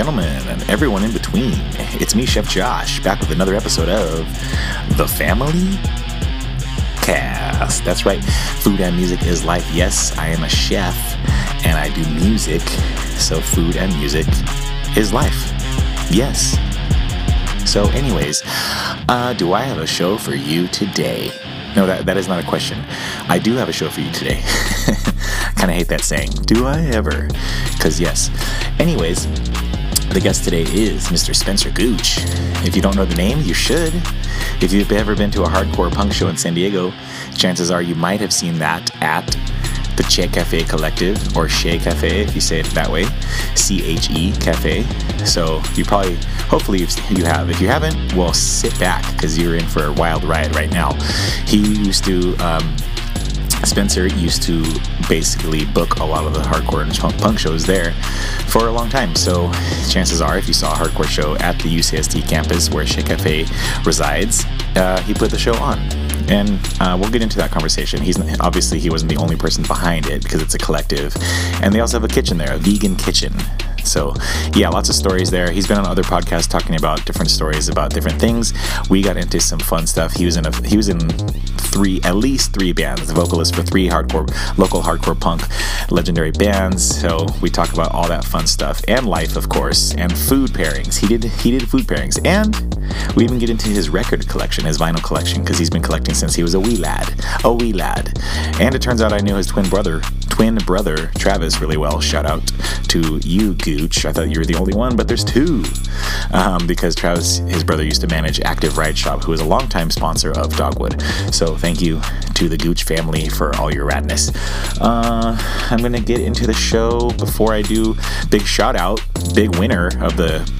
gentlemen, and everyone in between. It's me, Chef Josh, back with another episode of The Family Cast. That's right, food and music is life. Yes, I am a chef and I do music, so food and music is life. Yes. So, anyways, uh, do I have a show for you today? No, that, that is not a question. I do have a show for you today. I kind of hate that saying. Do I ever? Because, yes. Anyways, the guest today is Mr. Spencer Gooch. If you don't know the name, you should. If you've ever been to a hardcore punk show in San Diego, chances are you might have seen that at the Che Cafe Collective, or Che Cafe if you say it that way, C H E Cafe. So you probably, hopefully, you have. If you haven't, well, sit back because you're in for a wild ride right now. He used to. Um, Spencer used to basically book a lot of the hardcore and punk shows there for a long time. So, chances are, if you saw a hardcore show at the UCSD campus where Che Cafe resides, uh, he put the show on and uh, we'll get into that conversation. He's obviously he wasn't the only person behind it because it's a collective, and they also have a kitchen there, a vegan kitchen. So, yeah, lots of stories there. He's been on other podcasts talking about different stories about different things. We got into some fun stuff. He was in a he was in three at least three bands, the vocalist for three hardcore local hardcore punk legendary bands. So we talk about all that fun stuff and life, of course, and food pairings. He did he did food pairings, and we even get into his record collection, his vinyl collection, because he's been collecting since he was a wee lad, a wee lad. And it turns out I knew his twin brother, twin brother Travis, really well. Shout out to you, Gooch. I thought you were the only one, but there's two, um, because Travis, his brother, used to manage Active Ride Shop, who is a longtime sponsor of Dogwood. So thank you to the Gooch family for all your radness. Uh, I'm gonna get into the show. Before I do, big shout out, big winner of the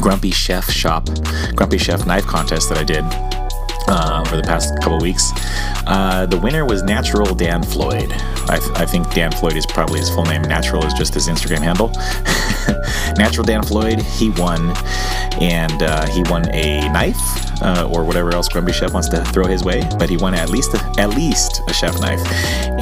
Grumpy Chef Shop, Grumpy Chef Knife Contest that I did uh, over the past couple weeks. Uh, the winner was Natural Dan Floyd. I, th- I, think Dan Floyd is probably his full name. Natural is just his Instagram handle. Natural Dan Floyd, he won, and uh, he won a knife uh, or whatever else Grumpy Chef wants to throw his way. But he won at least a, at least a chef knife,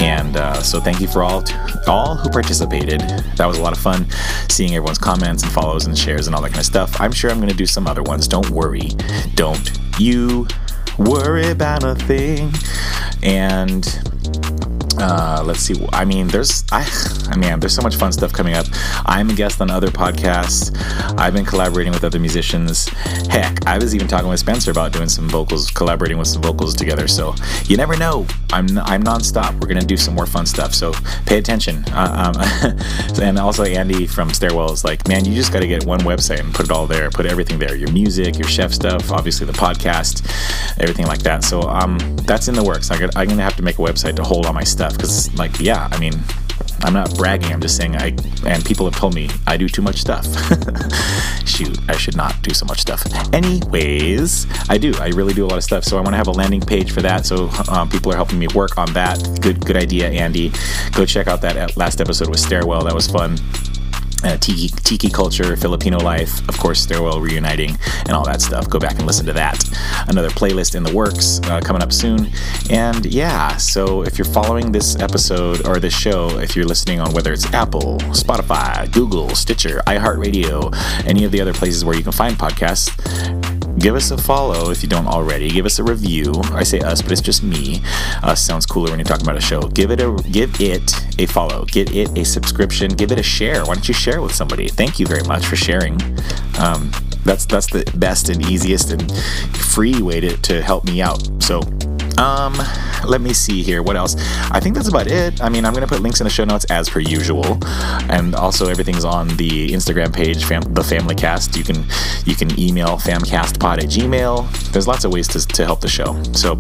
and uh, so thank you for all all who participated. That was a lot of fun seeing everyone's comments and follows and shares and all that kind of stuff. I'm sure I'm going to do some other ones. Don't worry. Don't you worry about a thing. And uh, let's see. I mean, there's, I, I mean, there's so much fun stuff coming up. I'm a guest on other podcasts. I've been collaborating with other musicians. Heck, I was even talking with Spencer about doing some vocals, collaborating with some vocals together. So you never know. I'm, I'm nonstop. We're gonna do some more fun stuff. So pay attention. Uh, um, and also Andy from Stairwell is like, man, you just got to get one website and put it all there. Put everything there. Your music, your chef stuff, obviously the podcast, everything like that. So um, that's in the works. I got, I'm gonna have to make a website to hold all my stuff stuff because, like, yeah, I mean, I'm not bragging. I'm just saying I, and people have told me I do too much stuff. Shoot, I should not do so much stuff. Anyways, I do. I really do a lot of stuff. So I want to have a landing page for that. So um, people are helping me work on that. Good, good idea, Andy. Go check out that last episode with Stairwell. That was fun uh, tiki, tiki culture, Filipino life, of course, Stairwell reuniting, and all that stuff. Go back and listen to that. Another playlist in the works uh, coming up soon. And yeah, so if you're following this episode or this show, if you're listening on whether it's Apple, Spotify, Google, Stitcher, iHeartRadio, any of the other places where you can find podcasts, give us a follow if you don't already. Give us a review. I say us, but it's just me. Us sounds cooler when you're talking about a show. Give it a give it a follow. Give it a subscription. Give it a share. Why don't you share with somebody? Thank you very much for sharing. Um, that's that's the best and easiest and free way to, to help me out. So um, let me see here. What else? I think that's about it. I mean, I'm gonna put links in the show notes as per usual, and also everything's on the Instagram page, fam- the Family Cast. You can you can email famcastpod at gmail. There's lots of ways to to help the show. So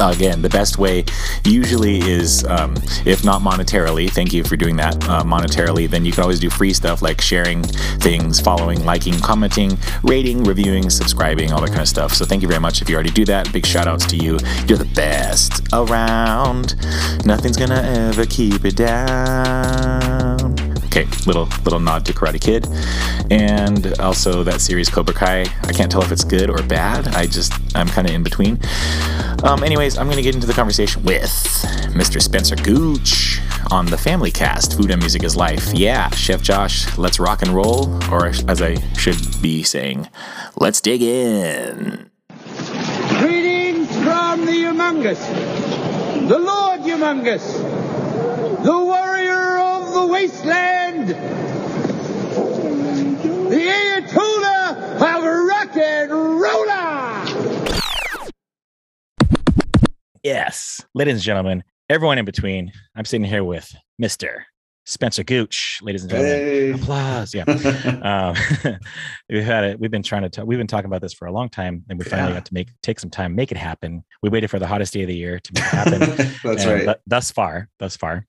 again, the best way usually is, um, if not monetarily, thank you for doing that uh, monetarily, then you can always do free stuff like sharing things, following, liking, commenting, rating, reviewing, subscribing, all that kind of stuff. So thank you very much if you already do that. Big shout outs to you. You're the best around. Nothing's gonna ever keep it down. Okay, little little nod to Karate Kid, and also that series Cobra Kai. I can't tell if it's good or bad. I just I'm kind of in between. Um, anyways, I'm gonna get into the conversation with Mr. Spencer Gooch on the Family Cast. Food and music is life. Yeah, Chef Josh, let's rock and roll, or as I should be saying, let's dig in. Humongous, the Lord humongous, the warrior of the wasteland, the Ayatollah of rock and roller. Yes, ladies and gentlemen, everyone in between, I'm sitting here with Mr. Spencer Gooch, ladies and gentlemen. Hey. Applause. Yeah. um, we've had it. We've been trying to. Talk, we've been talking about this for a long time, and we finally Yeah. got to make take some time, make it happen. We waited for the hottest day of the year to make it happen. That's and right. th- thus far, thus far,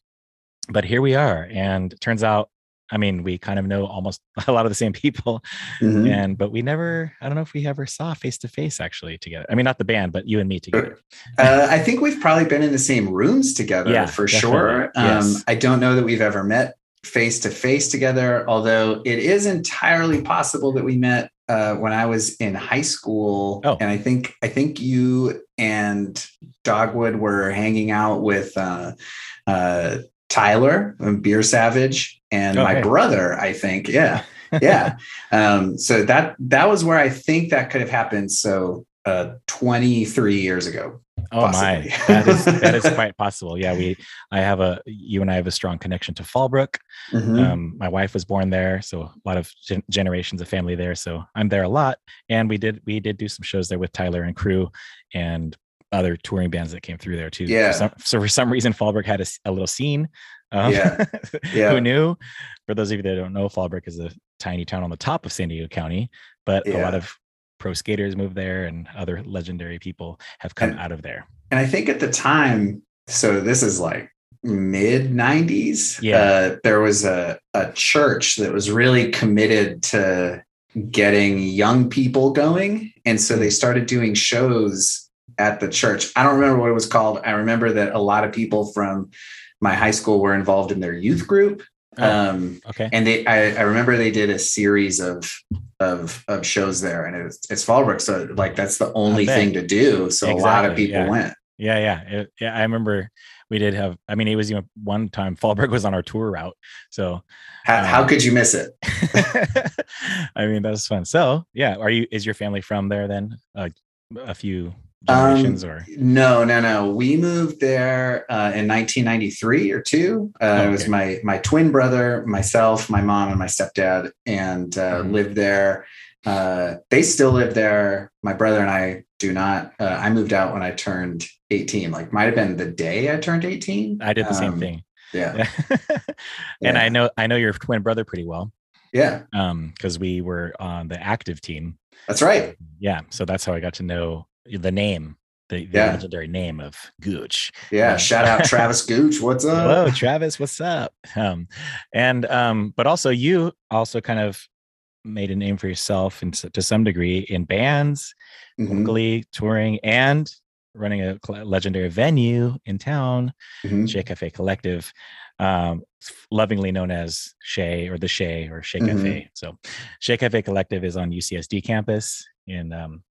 but here we are, and it turns out, I mean, we kind of know almost a lot of the same people, Mhm. and but we never. I don't know if we ever saw face to face actually together. I mean, not the band, but you and me together. Uh, I think we've probably been in the same rooms together Yeah, for definitely. sure. Um, Yes. I don't know that we've ever met face to face together, although it is entirely possible that we met uh, when I was in high school. Oh. And I think I think you and Dogwood were hanging out with uh, uh, Tyler, um, Beer Savage, and Oh, my brother. I think, yeah, yeah. um, so that that was where I think that could have happened. So uh, 23 years ago. Oh Possibly. my, that is that is quite possible. Yeah, we. I have a. You and I have a strong connection to Fallbrook. Mhm. Um, my wife was born there, so a lot of gen- generations of family there. So I'm there a lot, and we did we did do some shows there with Tyler and crew, and other touring bands that came through there too. Yeah. For some, so for some reason, Fallbrook had a little scene. Um, Yeah. Yeah. Who knew? For those of you that don't know, Fallbrook is a tiny town on the top of San Diego County, but a lot of pro skaters moved there, and other legendary people have come And- out of there. And I think at the time, so this is like mid 90s. Yeah. Uh, there was a, a church that was really committed to getting young people going. And so Hmm. they started doing shows at the church. I don't remember what it was called. I remember that a lot of people from my high school were involved in their youth group. Oh. Um, Okay. and they I, I remember they did a series of of of shows there and it's it's Fallbrook. So like that's the only thing to do. So a lot of people yeah. went. Yeah, yeah, It- yeah. I remember we did have. I mean, it was even one time Fallbrook was on our tour route, so How, how Um, could you miss it? I mean that was fun. So yeah, are you? Is your family from there then? Uh, a few Um, or No, no, no. We moved there uh, in 1993 or two. Uh, Oh, It was my my twin brother, myself, my mom, and my stepdad, and uh, Mhm. lived there. Uh, they still live there. My brother and I do not. Uh, I moved out when I turned 18. Like might have been the day I turned 18. I did the same Um, thing. Yeah, and I know I know your twin brother pretty well, yeah, um, because we were on the active team. that's right. Yeah, so that's how I got to know the name, the, the Yeah. legendary name of Gooch. Yeah, Uh, shout out Travis Gooch. What's up? Hello, Travis. What's up? Um, and um, but also you also kind of made a name for yourself and to some degree in bands, Mhm, locally touring, and running a legendary venue in town, mhm. Che Cafe Collective, um, lovingly known as Che or the Che or Che Mhm. Cafe. So, Che Cafe Collective is on UCSD campus in um,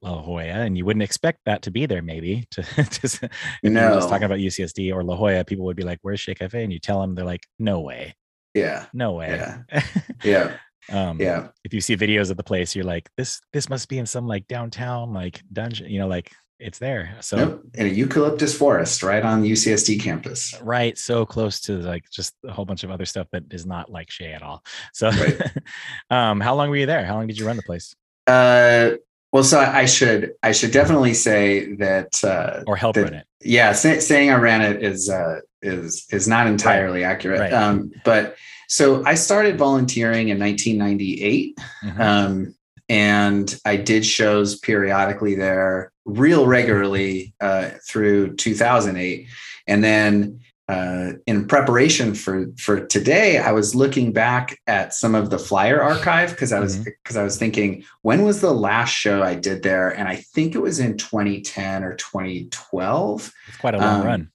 La Jolla, and you wouldn't expect that to be there, maybe. To, to s- if you were just talking about UCSD or La Jolla, people would be like, "Where's Che Cafe?" And you tell them, they're like, "No way, Yeah, no way." yeah, um, yeah. If you see videos of the place, you're like, "This, this must be in some like downtown like dungeon," you know, like it's there. So. Nope. In a eucalyptus forest right on UCSD campus. right so close to like just a whole bunch of other stuff that is not like Che at all so Right. um how long were you there how long did you run the place Uh, well, so I should I should definitely say that uh, or help that- run it yeah, say, saying I ran it is uh, is is not entirely accurate. Right. Um, but so I started volunteering in 1998, Mhm. um, and I did shows periodically there, real regularly uh, through 2008, and then. Uh, in preparation for for today, I was looking back at some of the flyer archive because I was because I was thinking when was the last show I did there, and I think it was in 2010 or 2012. it's quite a long um, run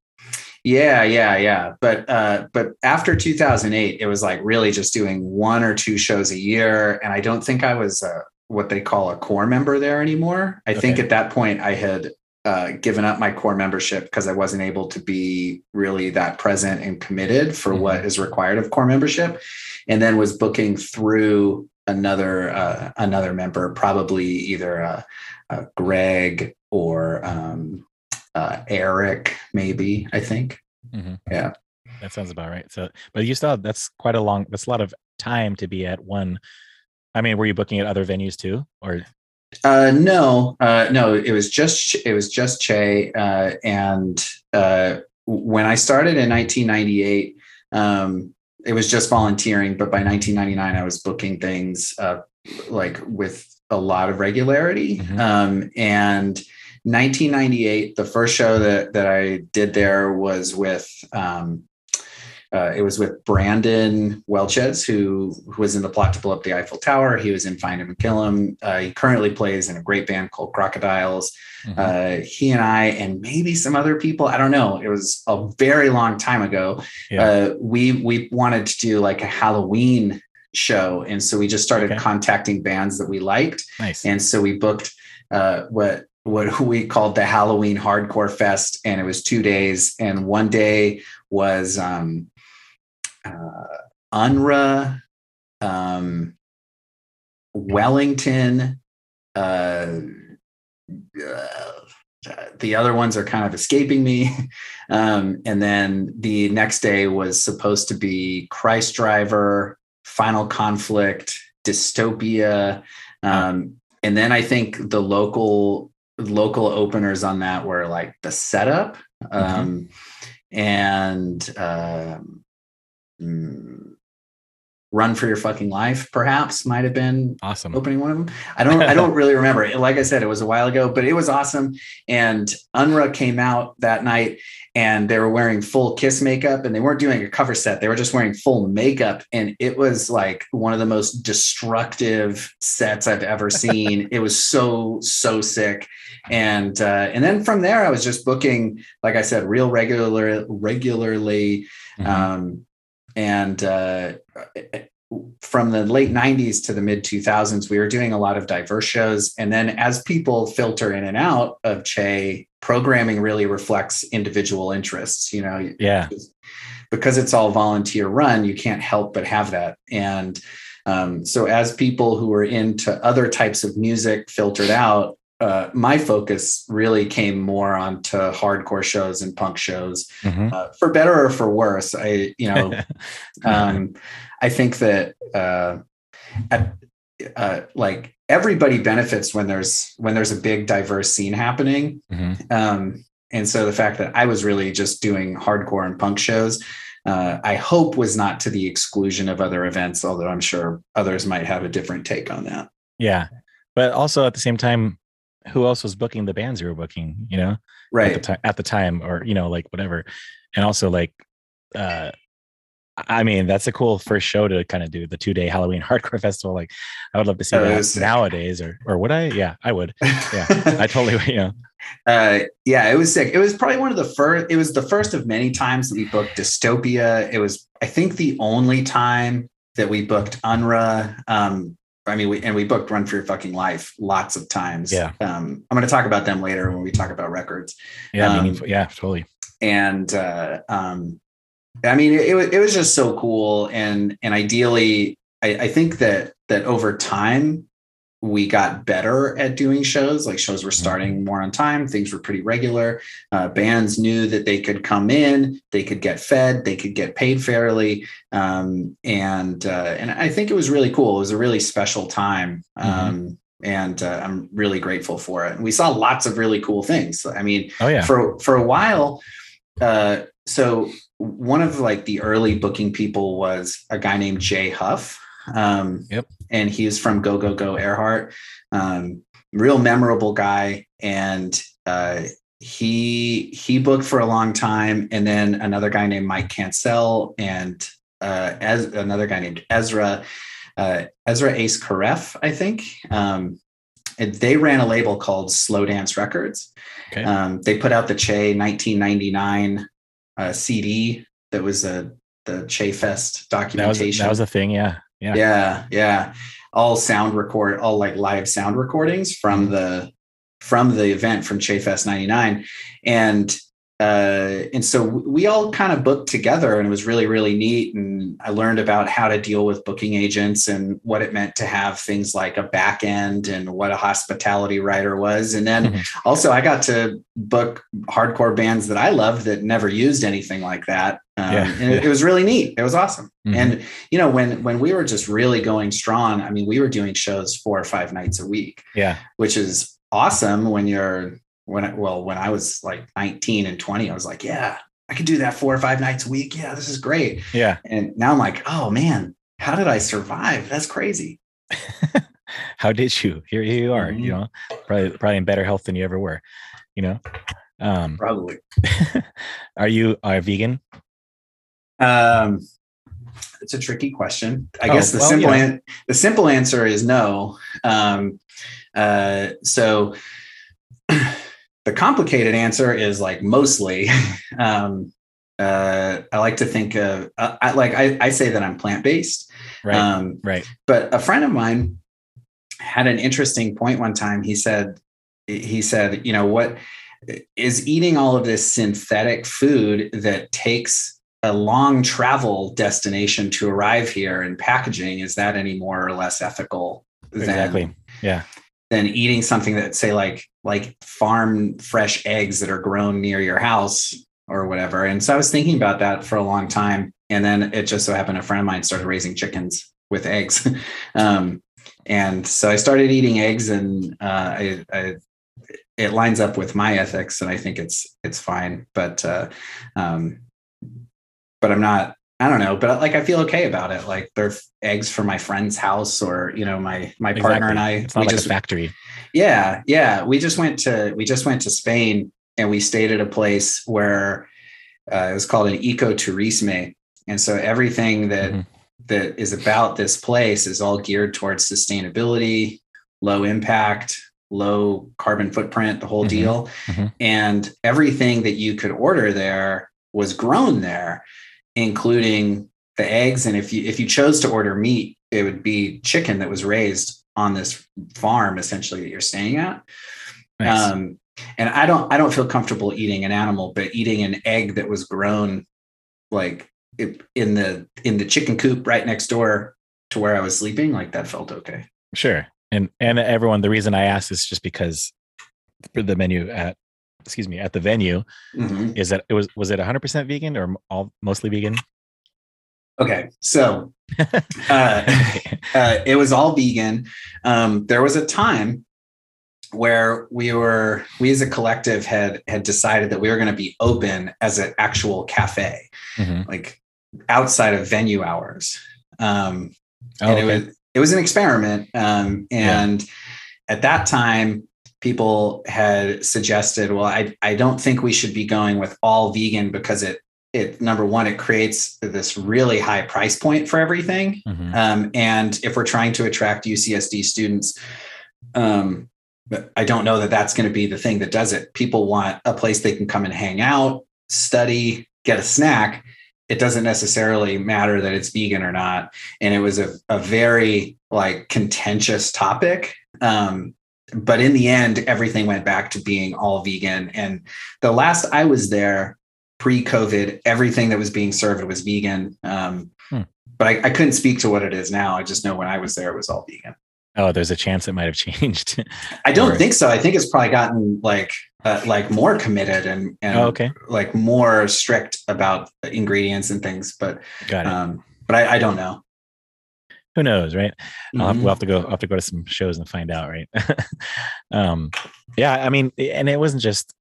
Yeah, yeah, yeah. But uh, but after 2008, it was like really just doing one or two shows a year, and I don't think I was uh, what they call a core member there anymore. I okay. think at that point I had uh, given up my core membership because I wasn't able to be really that present and committed for mm-hmm. what is required of core membership, and then was booking through another uh, another member, probably either uh, uh Greg or um, uh, Eric, maybe. I think. Mm-hmm. Yeah, that sounds about right. So, but you still that's quite a long. That's a lot of time to be at one. I mean, were you booking at other venues too, or? Uh, no, uh, no. It was just it was just Che, uh, and uh, when I started in 1998, um, it was just volunteering. But by 1999, I was booking things uh, like with a lot of regularity, mm-hmm. um, and 1998, the first show that that I did there was with um, uh, it was with Brandon Welchez, who, who was in the plot to blow up the Eiffel Tower. He was in Find Him and Kill Him. Uh, he currently plays in a great band called Crocodiles. Mm-hmm. Uh, he and I, and maybe some other people, I don't know. It was a very long time ago. Yeah. Uh, we we wanted to do like a Halloween show, and so we just started okay. contacting bands that we liked. Nice. And so we booked uh, what what we called the Halloween Hardcore Fest, and it was two days. And one day was um, uh, Unruh, um, Wellington. Uh, uh, the other ones are kind of escaping me. Um, and then the next day was supposed to be Christ Driver, Final Conflict, Dystopia. Um, and then I think the local local openers on that were like the setup mm-hmm. um, and um, mm, run for your fucking life perhaps might have been awesome. opening one of them i don't i don't really remember. Like i said it was a while ago but it was awesome. And unruh came out that night and they were wearing full kiss makeup and they weren't doing a cover set. They were just wearing full makeup and it was like one of the most destructive sets i've ever seen. It was so so sick. And uh, and then from there i was just booking like i said real regular regularly mm-hmm. um, and uh, from the late 90s to the mid 2000s we were doing a lot of diverse shows. And then as people filter in and out of che programming really reflects individual interests you know? Yeah. Because it's all volunteer run you can't help but have that. And um, so as people who are into other types of music filtered out uh, my focus really came more onto hardcore shows and punk shows, mm-hmm. uh, for better or for worse. I, you know, um, I think that uh, at, uh, like everybody benefits when there's when there's a big diverse scene happening. Mm-hmm. Um, and so the fact that I was really just doing hardcore and punk shows, uh, I hope was not to the exclusion of other events, although I'm sure others might have a different take on that. Yeah. But also at the same time, who else was booking the bands you were booking, you know? Right. At the, t- at the time, or, you know, like whatever. And also like, uh, I mean, that's a cool first show to kind of do the two day Halloween hardcore festival. Like, I would love to see oh, that nowadays, or or would I? Yeah, I would. Yeah, I totally. You know. Uh, yeah, it was sick. It was probably one of the first. It was the first of many times that we booked Dystopia. It was, I think, the only time that we booked Unruh. Um, I mean, we and we booked Run for Your Fucking Life lots of times. Yeah. Um, I'm going to talk about them later when we talk about records. Yeah. Um, yeah. Totally. And uh, um, I mean, it, it, it was just so cool, and and ideally, I, I think that that over time we got better at doing shows. Like shows were starting mm-hmm. more on time. Things were pretty regular. Uh, bands knew that they could come in they could get fed they could get paid fairly. Um, and uh, and i think it was really cool. It was a really special time. Mm-hmm. um, and uh, i'm really grateful for it. And we saw lots of really cool things. I mean oh yeah. for for a while uh, so one of like the early booking people was a guy named Jay Huff. Um, yep. And he's from Go Go Go Airheart. Um, real memorable guy, and uh, he he booked for a long time. And then another guy named Mike Cancel and uh, as another guy named Ezra, uh, Ezra Ace Karef, I think. Um, they ran a label called Slow Dance Records. Okay. Um, they put out the Che 1999 uh, CD that was a the Che Fest That was documentation. that was a thing. Yeah. Yeah. yeah, yeah. All sound record, all like live sound recordings from the from the event from Che Fest '99, and uh, and so we all kind of booked together, and it was really really neat. And I learned about how to deal with booking agents and what it meant to have things like a back end and what a hospitality rider was. And then Mhm. also I got to book hardcore bands that I loved that never used anything like that. Um, Yeah, and it, it was really neat. It was awesome. Mhm. And you know, when when we were just really going strong, I mean, we were doing shows four or five nights a week, Yeah. which is awesome when you're when I- well, when I was like 19 and 20, I was like, yeah, I could do that four or five nights a week. Yeah, this is great. Yeah. And now I'm like, oh man, how did I survive? That's crazy. How did you? Here, you are. Mhm. You know, probably probably in better health than you ever were. You know. Um, Probably. are you a vegan? Um, it's a tricky question. I Oh, guess the well, simple yeah. an- the simple answer is no. Um, uh, so the complicated answer is like mostly. um, uh, I like to think of uh, I like I, I say that I'm plant based. Right. Um, right. but a friend of mine had an interesting point one time. He said, he said, you know, what is eating all of this synthetic food that takes a long travel destination to arrive here and packaging, is that any more or less ethical than, Exactly. Yeah. Than eating something that say like like farm fresh eggs that are grown near your house or whatever? And so I was thinking about that for a long time. And then it just so happened a friend of mine started raising chickens with eggs. um, and so I started eating eggs and uh, I, I it lines up with my ethics and I think it's it's fine. But uh, um, but I'm not I don't know, but like I feel okay about it. Like they're eggs from my friend's house or you know my my partner and I It's not we like just a factory. yeah, yeah. We just went to we just went to Spain and we stayed at a place where uh, it was called an ecotourisme, and so everything that Mhm. that is about this place is all geared towards sustainability, low impact, low carbon footprint, the whole Mhm. deal, Mhm. and everything that you could order there was grown there, including the eggs. And if you if you chose to order meat, it would be chicken that was raised on this farm essentially that you're staying at. Nice. Um, and I don't I don't feel comfortable eating an animal, but eating an egg that was grown like it, in the in the chicken coop right next door to where I was sleeping, like that felt okay. Sure. And and everyone, the reason I asked is just because for the menu at excuse me at the venue Mhm. is that it was was it 100% vegan or all mostly vegan? Okay, so uh, uh, it was all vegan. Um, there was a time where we were we as a collective had had decided that we were going to be open as an actual cafe, Mhm. like outside of venue hours. Um, Oh, and okay. it was it was an experiment um, Yeah. and at that time people had suggested well I, I don't think we should be going with all vegan because it it number one it creates this really high price point for everything. Mhm. um, and if we're trying to attract ucsd students um, i don't know that that's going to be the thing that does it. People want a place they can come and hang out study get a snack. It doesn't necessarily matter that it's vegan or not. And it was a, a very like contentious topic. Um, but in the end everything went back to being all vegan and the last i was there pre-covid everything that was being served was vegan um, Hmm. but I, I couldn't speak to what it is now i just know when i was there it was all vegan Oh, there's a chance it might have changed. i don't think so i think it's probably gotten like uh, like more committed and, and oh, okay. like more strict about ingredients and things but Got it. um, but I, I don't know Who knows, right? I'll have, we'll have to go. I'll have to go to some shows and find out, right? um, yeah, I mean, and it wasn't just.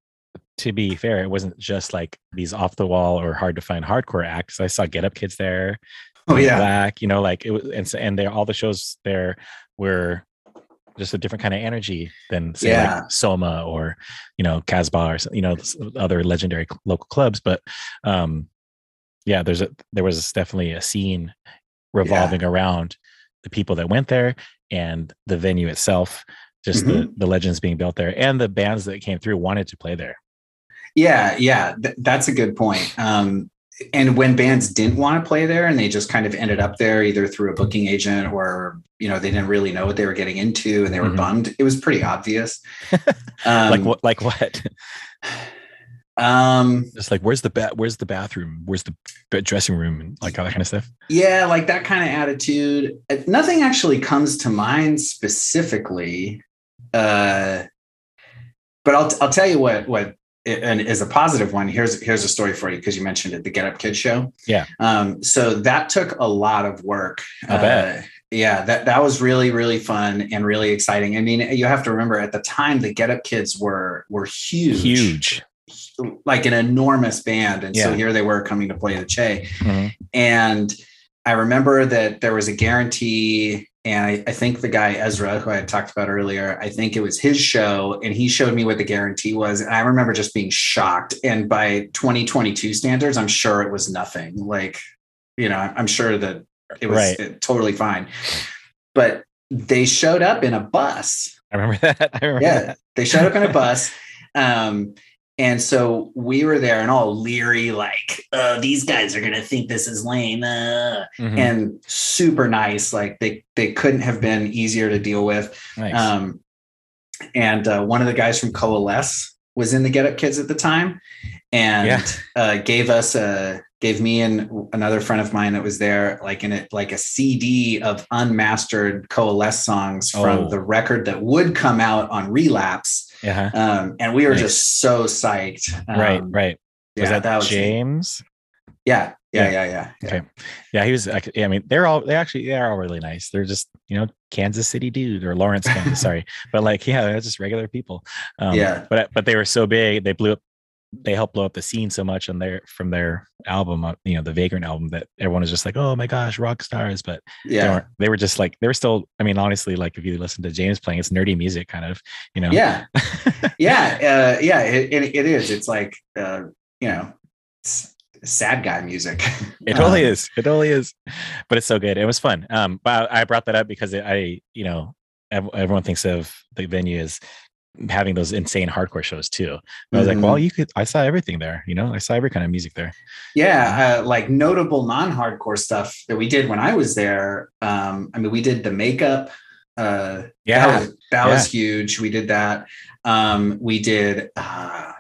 To be fair, it wasn't just like these off the wall or hard to find hardcore acts. I saw Get Up Kids there, oh yeah Black, you know, like it was, and so, and there all the shows there were just a different kind of energy than say Yeah. like Soma or you know Casbah or you know other legendary local clubs. But um, yeah, there's a there was definitely a scene revolving around the people that went there and the venue itself, just the Mm-hmm. the legends being built there and the bands that came through wanted to play there. Yeah, yeah, th- that's a good point. Um, and when bands didn't want to play there and they just kind of ended up there either through a booking agent or you know they didn't really know what they were getting into and they were Mhm. bummed it was pretty obvious um, like what? Like what? um Just like where's the ba- where's the bathroom? Where's the dressing room? And like all that kind of stuff. yeah like that kind of attitude Uh, nothing actually comes to mind specifically uh but i'll i'll tell you what what and is a positive one here's here's a story for you because you mentioned it the get up kid show Yeah. um so that took a lot of work I bet. Uh, yeah that that was really really fun and really exciting i mean you have to remember at the time the get up kids were were huge Huge. Like an enormous band and so here they were coming to play the che Mhm. and I remember that there was a guarantee, and I, I think the guy Ezra, who I had talked about earlier, I think it was his show, and he showed me what the guarantee was. And I remember just being shocked. And by 2022 standards, I'm sure it was nothing. Like, you know, I'm sure that it was Right. totally fine. But they showed up in a bus I remember that. I remember yeah that. they showed up in a bus um and so we were there and all leery like uh these guys are gonna think this is lame uh, Mhm. and super nice like they they couldn't have been easier to deal with nice. um and uh, one of the guys from coalesce was in the get up kids at the time and Yeah. uh, gave us a gave me and another friend of mine that was there like in it like a cd of unmastered coalesce songs from Oh. the record that would come out on relapse yeah. um, and we were Nice. just so psyched Um, right. Right. Was yeah, that, was James? yeah yeah Yeah. yeah yeah, yeah. Okay. Yeah, he was. Yeah, I mean, they're all. They actually, they are all really nice. They're just, you know, Kansas City dude or Lawrence, Kansas. sorry, but like, yeah, they're just regular people. Um, Yeah. But but they were so big. They blew up. They helped blow up the scene so much on their from their album, uh, you know, the Vagrant album, that everyone was just like, oh my gosh, rock stars. But they yeah weren't. They were just like they were still. I mean, honestly, like if you listen to James playing, it's nerdy music, kind of. You know. yeah yeah uh, yeah it, it, it is it's like uh, you know sad guy music It totally Um, is. It totally is. But it's so good. It was fun. Um, but I brought that up because it, I, you know, ev- everyone thinks of the venue as having those insane hardcore shows too. And I was like, well, you could. I saw everything there. You know, I saw every kind of music there. yeah uh, like notable non-hardcore stuff that we did when i was there um i mean we did the makeup uh Yeah, that was, that was huge we did that um we did uh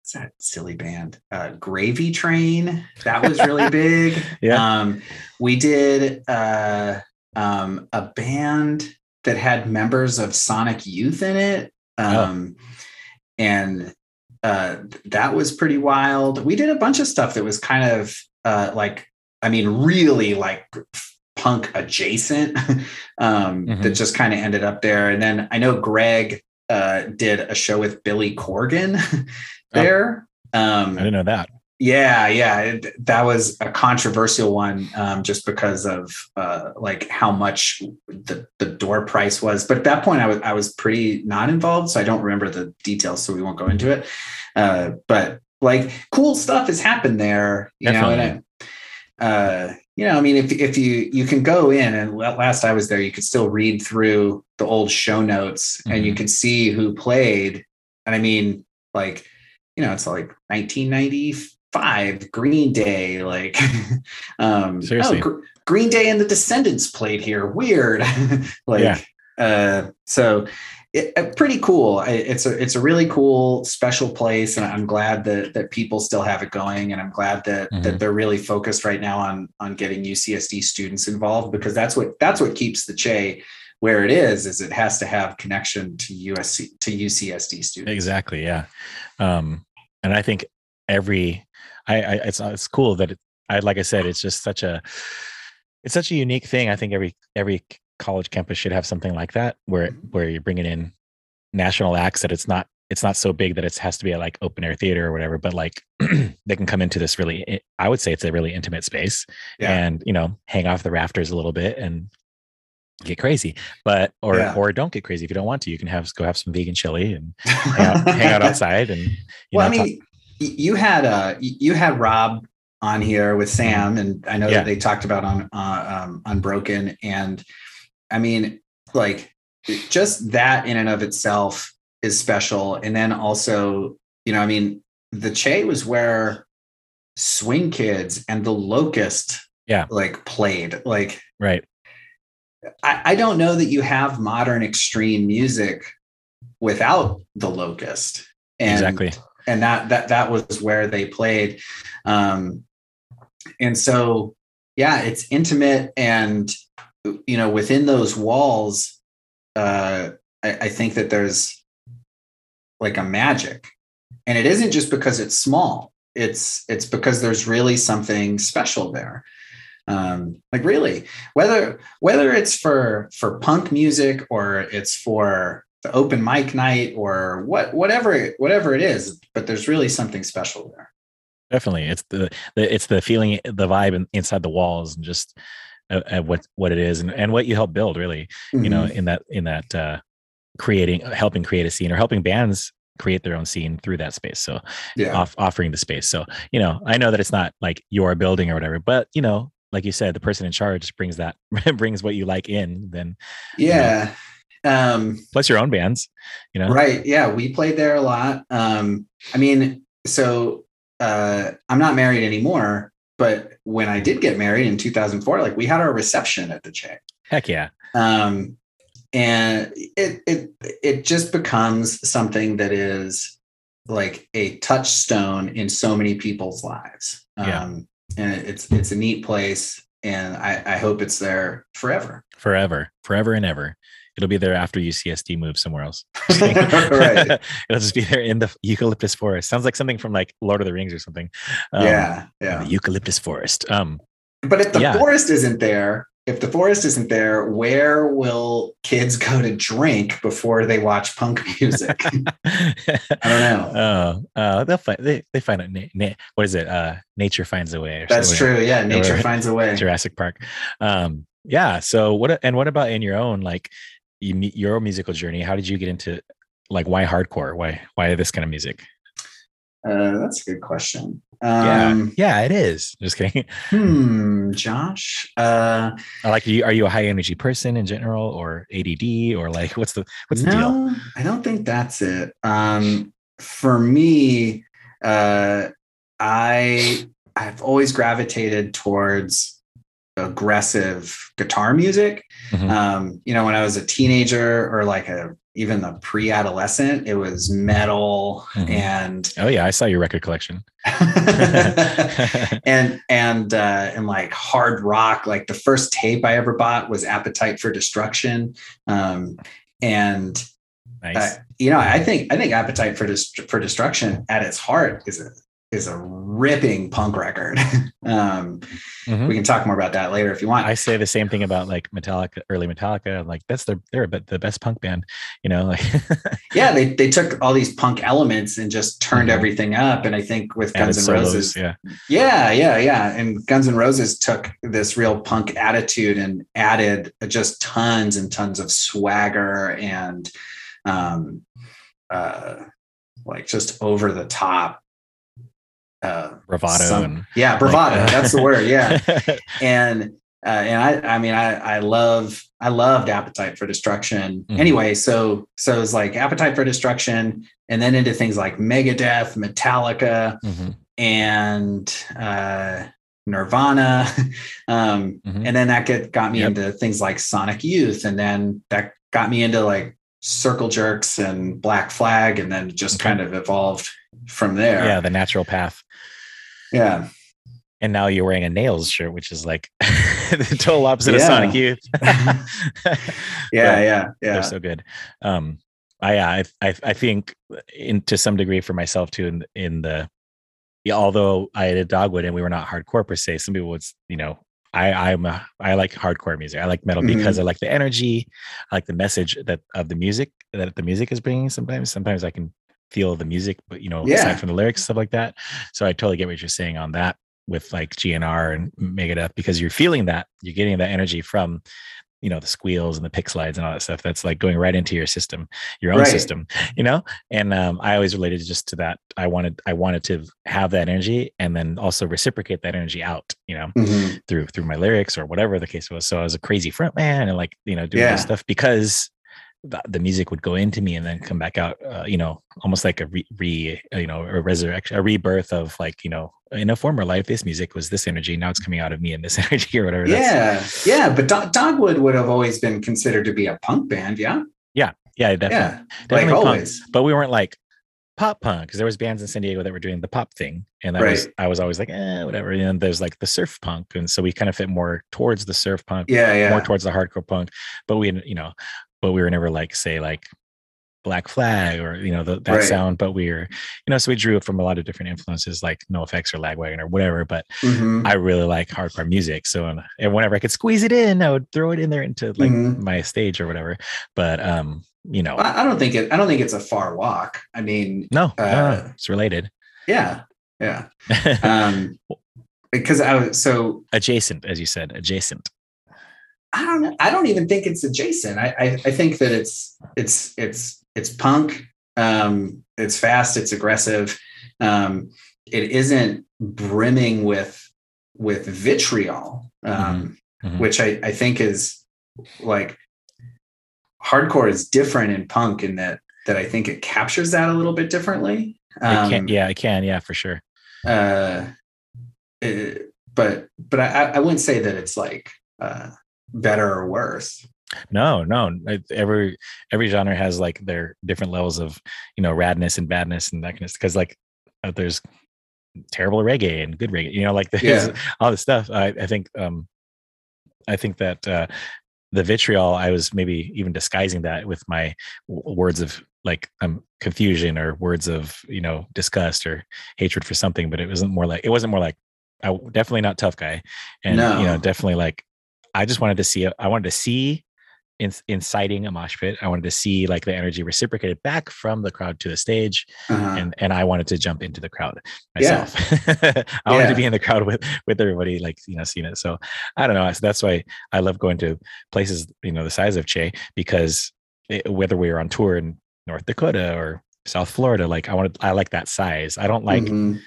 what's that silly band uh gravy train that was really big Yeah. um we did uh um a band that had members of sonic youth in it Oh. um and uh that was pretty wild we did a bunch of stuff that was kind of uh like i mean really like punk adjacent um Mhm. that just kind of ended up there and then i know greg uh did a show with billy corgan there um I didn't know that. Yeah, yeah, it, that was a controversial one, um, just because of uh, like how much the the door price was. But at that point, I was I was pretty not involved, so I don't remember the details, so we won't go into it. Uh, but like, cool stuff has happened there, you know. And I, uh, you know, I mean, if if you you can go in and last I was there, you could still read through the old show notes, and you Mhm. can see who played. And I mean, like you know, it's like 1995 Green Day, like um Seriously. oh, Gr- Green Day and the Descendents played here. Weird. like Yeah. uh so it, uh, pretty cool. I- It's a it's a really cool special place, and I'm glad that that people still have it going, and I'm glad that Mhm. that they're really focused right now on on getting UCSD students involved because that's what that's what keeps the Che where it is. Is it has to have connection to USC to UCSD students. Exactly. Yeah. Um, and I think every, I, I it's uh, it's cool that it, I like I said, it's just such a, it's such a unique thing. I think every every college campus should have something like that, where mm-hmm. where you're bringing in national acts that it's not it's not so big that it has to be a like open air theater or whatever, but like they can come into this really, i- would say it's a really intimate space Yeah. and you know hang off the rafters a little bit and get crazy but or Yeah. or don't get crazy if you don't want to you can have go have some vegan chili and hang out, hang out outside and you well, know, I mean, y- you had uh, you had Rob on here with Sam, and I know. Yeah. that they talked about on uh, um, Unbroken, and I mean, like, just that in and of itself is special, and then also, you know, I mean, the Che was where Swing Kids and the Locust, Yeah. like played. Like, Right. I, I don't know that you have modern extreme music without the Locust. And, exactly. And that that that was where they played. Um and so yeah it's intimate and you know within those walls uh I, I think that there's like a magic. And it isn't just because it's small. It's it's because there's really something special there. Um like really whether whether it's for for punk music or it's for open mic night or what whatever whatever it is but there's really something special there Definitely. It's the, the it's the feeling, the vibe in, inside the walls and just uh, uh, what, what it is and, and what you help build really, you know, Mhm. in that, in that, uh, creating, helping create a scene or helping bands create their own scene through that space. So yeah off, offering the space. So, you know, I know that it's not like your building or whatever, but you know, like you said, the person in charge brings that, brings what you like in then yeah um plus your own bands, you know? right yeah we played there a lot um i mean so uh i'm not married anymore but when i did get married in 2004 like we had our reception at the che Heck yeah. um and it it it just becomes something that is like a touchstone in so many people's lives Yeah. um and it's it's a neat place and i i hope it's there forever Forever, forever and ever. It'll be there after UCSD moves somewhere else. right It'll just be there in the eucalyptus forest. Sounds like something from like Lord of the Rings or something. Um, yeah yeah The eucalyptus forest. Um, But if the Yeah. forest isn't there, if the forest isn't there, where will kids go to drink before they watch punk music? I don't know. Oh, uh, they'll find they, they find it. Na- na- what is it? Uh, nature finds a way. or That's something. true. Yeah, nature finds a way. Jurassic Park. Um, yeah. So what? And what about in your own like you, meet your musical journey? How did you get into like why hardcore? Why why this kind of music? Uh, that's a good question. Yeah, Um, yeah, it is. Just kidding. Hmm, Josh. Uh, like you. Are you a high energy person in general, or ADD, or like what's the what's the deal? no, I don't think that's it. Um, for me, uh, I I've always gravitated towards aggressive guitar music. Mhm. Um, you know, when I was a teenager or like a even a pre-adolescent, it was metal Mhm. and Oh yeah, I saw your record collection. and and uh, and like hard rock. Like the first tape I ever bought was Appetite for Destruction, um, and nice. uh, you know I think I think Appetite for Dest- for Destruction at its heart is a is a ripping punk record. um, Mhm. We can talk more about that later if you want. I say the same thing about like Metallica, early Metallica. Like that's their they're the best punk band. You know, like yeah, they they took all these punk elements and just turned Mhm. everything up. And I think with Guns N' solos, Roses, Yeah. Yeah, yeah, yeah. And Guns N' Roses took this real punk attitude and added just tons and tons of swagger and um uh like just over the top uh Bravado some- and yeah, bravado. like, uh, that's the word. Yeah. and uh, and I, I mean, I, I love, I loved Appetite for Destruction. Mhm. Anyway, so, so it's like Appetite for Destruction, and then into things like Megadeth, Metallica, Mhm, and uh, Nirvana, um, mhm. and then that get got me Yep. into things like Sonic Youth, and then that got me into like Circle Jerks and Black Flag, and then just Okay. kind of evolved from there. yeah, the natural path. Yeah. And now you're wearing a nails shirt, which is like the total opposite of Sonic Youth. Yeah, yeah, yeah. they're so good. Um, I, I, I, I think in to some degree for myself too, in, in the, yeah, although I had a dogwood and we were not hardcore per se, some people would, you know, I, I'm a, I like hardcore music. I like metal Mhm. because I like the energy. I like the message that of the music that the music is bringing. Sometimes, sometimes I can feel the music, but you know, Yeah. aside from the lyrics, stuff like that. So I totally get what you're saying on that with like GNR and Megadeth because you're feeling that you're getting that energy from you know the squeals and the pick slides and all that stuff that's like going right into your system your own Right. system you know and um, i always related just to that i wanted i wanted to have that energy and then also reciprocate that energy out you know Mhm. through through my lyrics or whatever the case was so i was a crazy front man and like you know doing Yeah. this stuff because the, the music would go into me and then come back out uh, you know almost like a re, re you know a resurrection a rebirth of like you know in a former life this music was this energy now it's coming out of me in this energy or whatever yeah yeah but Do- dogwood would have always been considered to be a punk band yeah yeah yeah definitely, yeah definitely like punk, always but we weren't like pop punk because there was bands in San Diego that were doing the pop thing, and that was I was always like, eh, whatever. And then there's like the surf punk, and so we kind of fit more towards the surf punk, yeah yeah more towards the hardcore punk. But we, you know, but we were never like say like Black Flag or you know the, that Right. sound. But we were, you know, so we drew it from a lot of different influences like NOFX or Lagwagon or whatever. But Mhm. I really like hardcore music, so and- whenever I could squeeze it in, I would throw it in there into like Mhm. my stage or whatever. But um, you know, I I don't think it. I don't think it's a far walk. I mean, no, no, no, uh, it's related. yeah, yeah. Um, because I was so adjacent, as you said, adjacent. I don't. I don't even think it's adjacent. I, I I think that it's it's it's it's punk. Um, it's fast. It's aggressive. Um, it isn't brimming with with vitriol, um, Mhm, mhm. which I I think is like hardcore is different in punk in that that I think it captures that a little bit differently. It Um, can, yeah, I can, yeah, for sure. uh, uh, but but I, I wouldn't say that it's like uh, better or worse. No, no, every every genre has like their different levels of you know radness and badness and that kind of because like uh, there's terrible reggae and good reggae, you know, like there's Yeah. all this stuff. I, I think um I think that uh the vitriol I was maybe even disguising that with my w- words of like um confusion or words of you know disgust or hatred for something, but it wasn't more like it wasn't more like I definitely not tough guy, and you know definitely like I just wanted to see I wanted to see in, inciting a mosh pit. I wanted to see like the energy reciprocated back from the crowd to the stage, Uh-huh. and and I wanted to jump into the crowd Yeah. myself. I wanted to be in the crowd with with everybody, like you know, seeing it. So I don't know. So that's why I love going to places you know the size of Che because it, whether we were on tour in North Dakota or South Florida, like I wanted, I like that size. I don't like Mhm.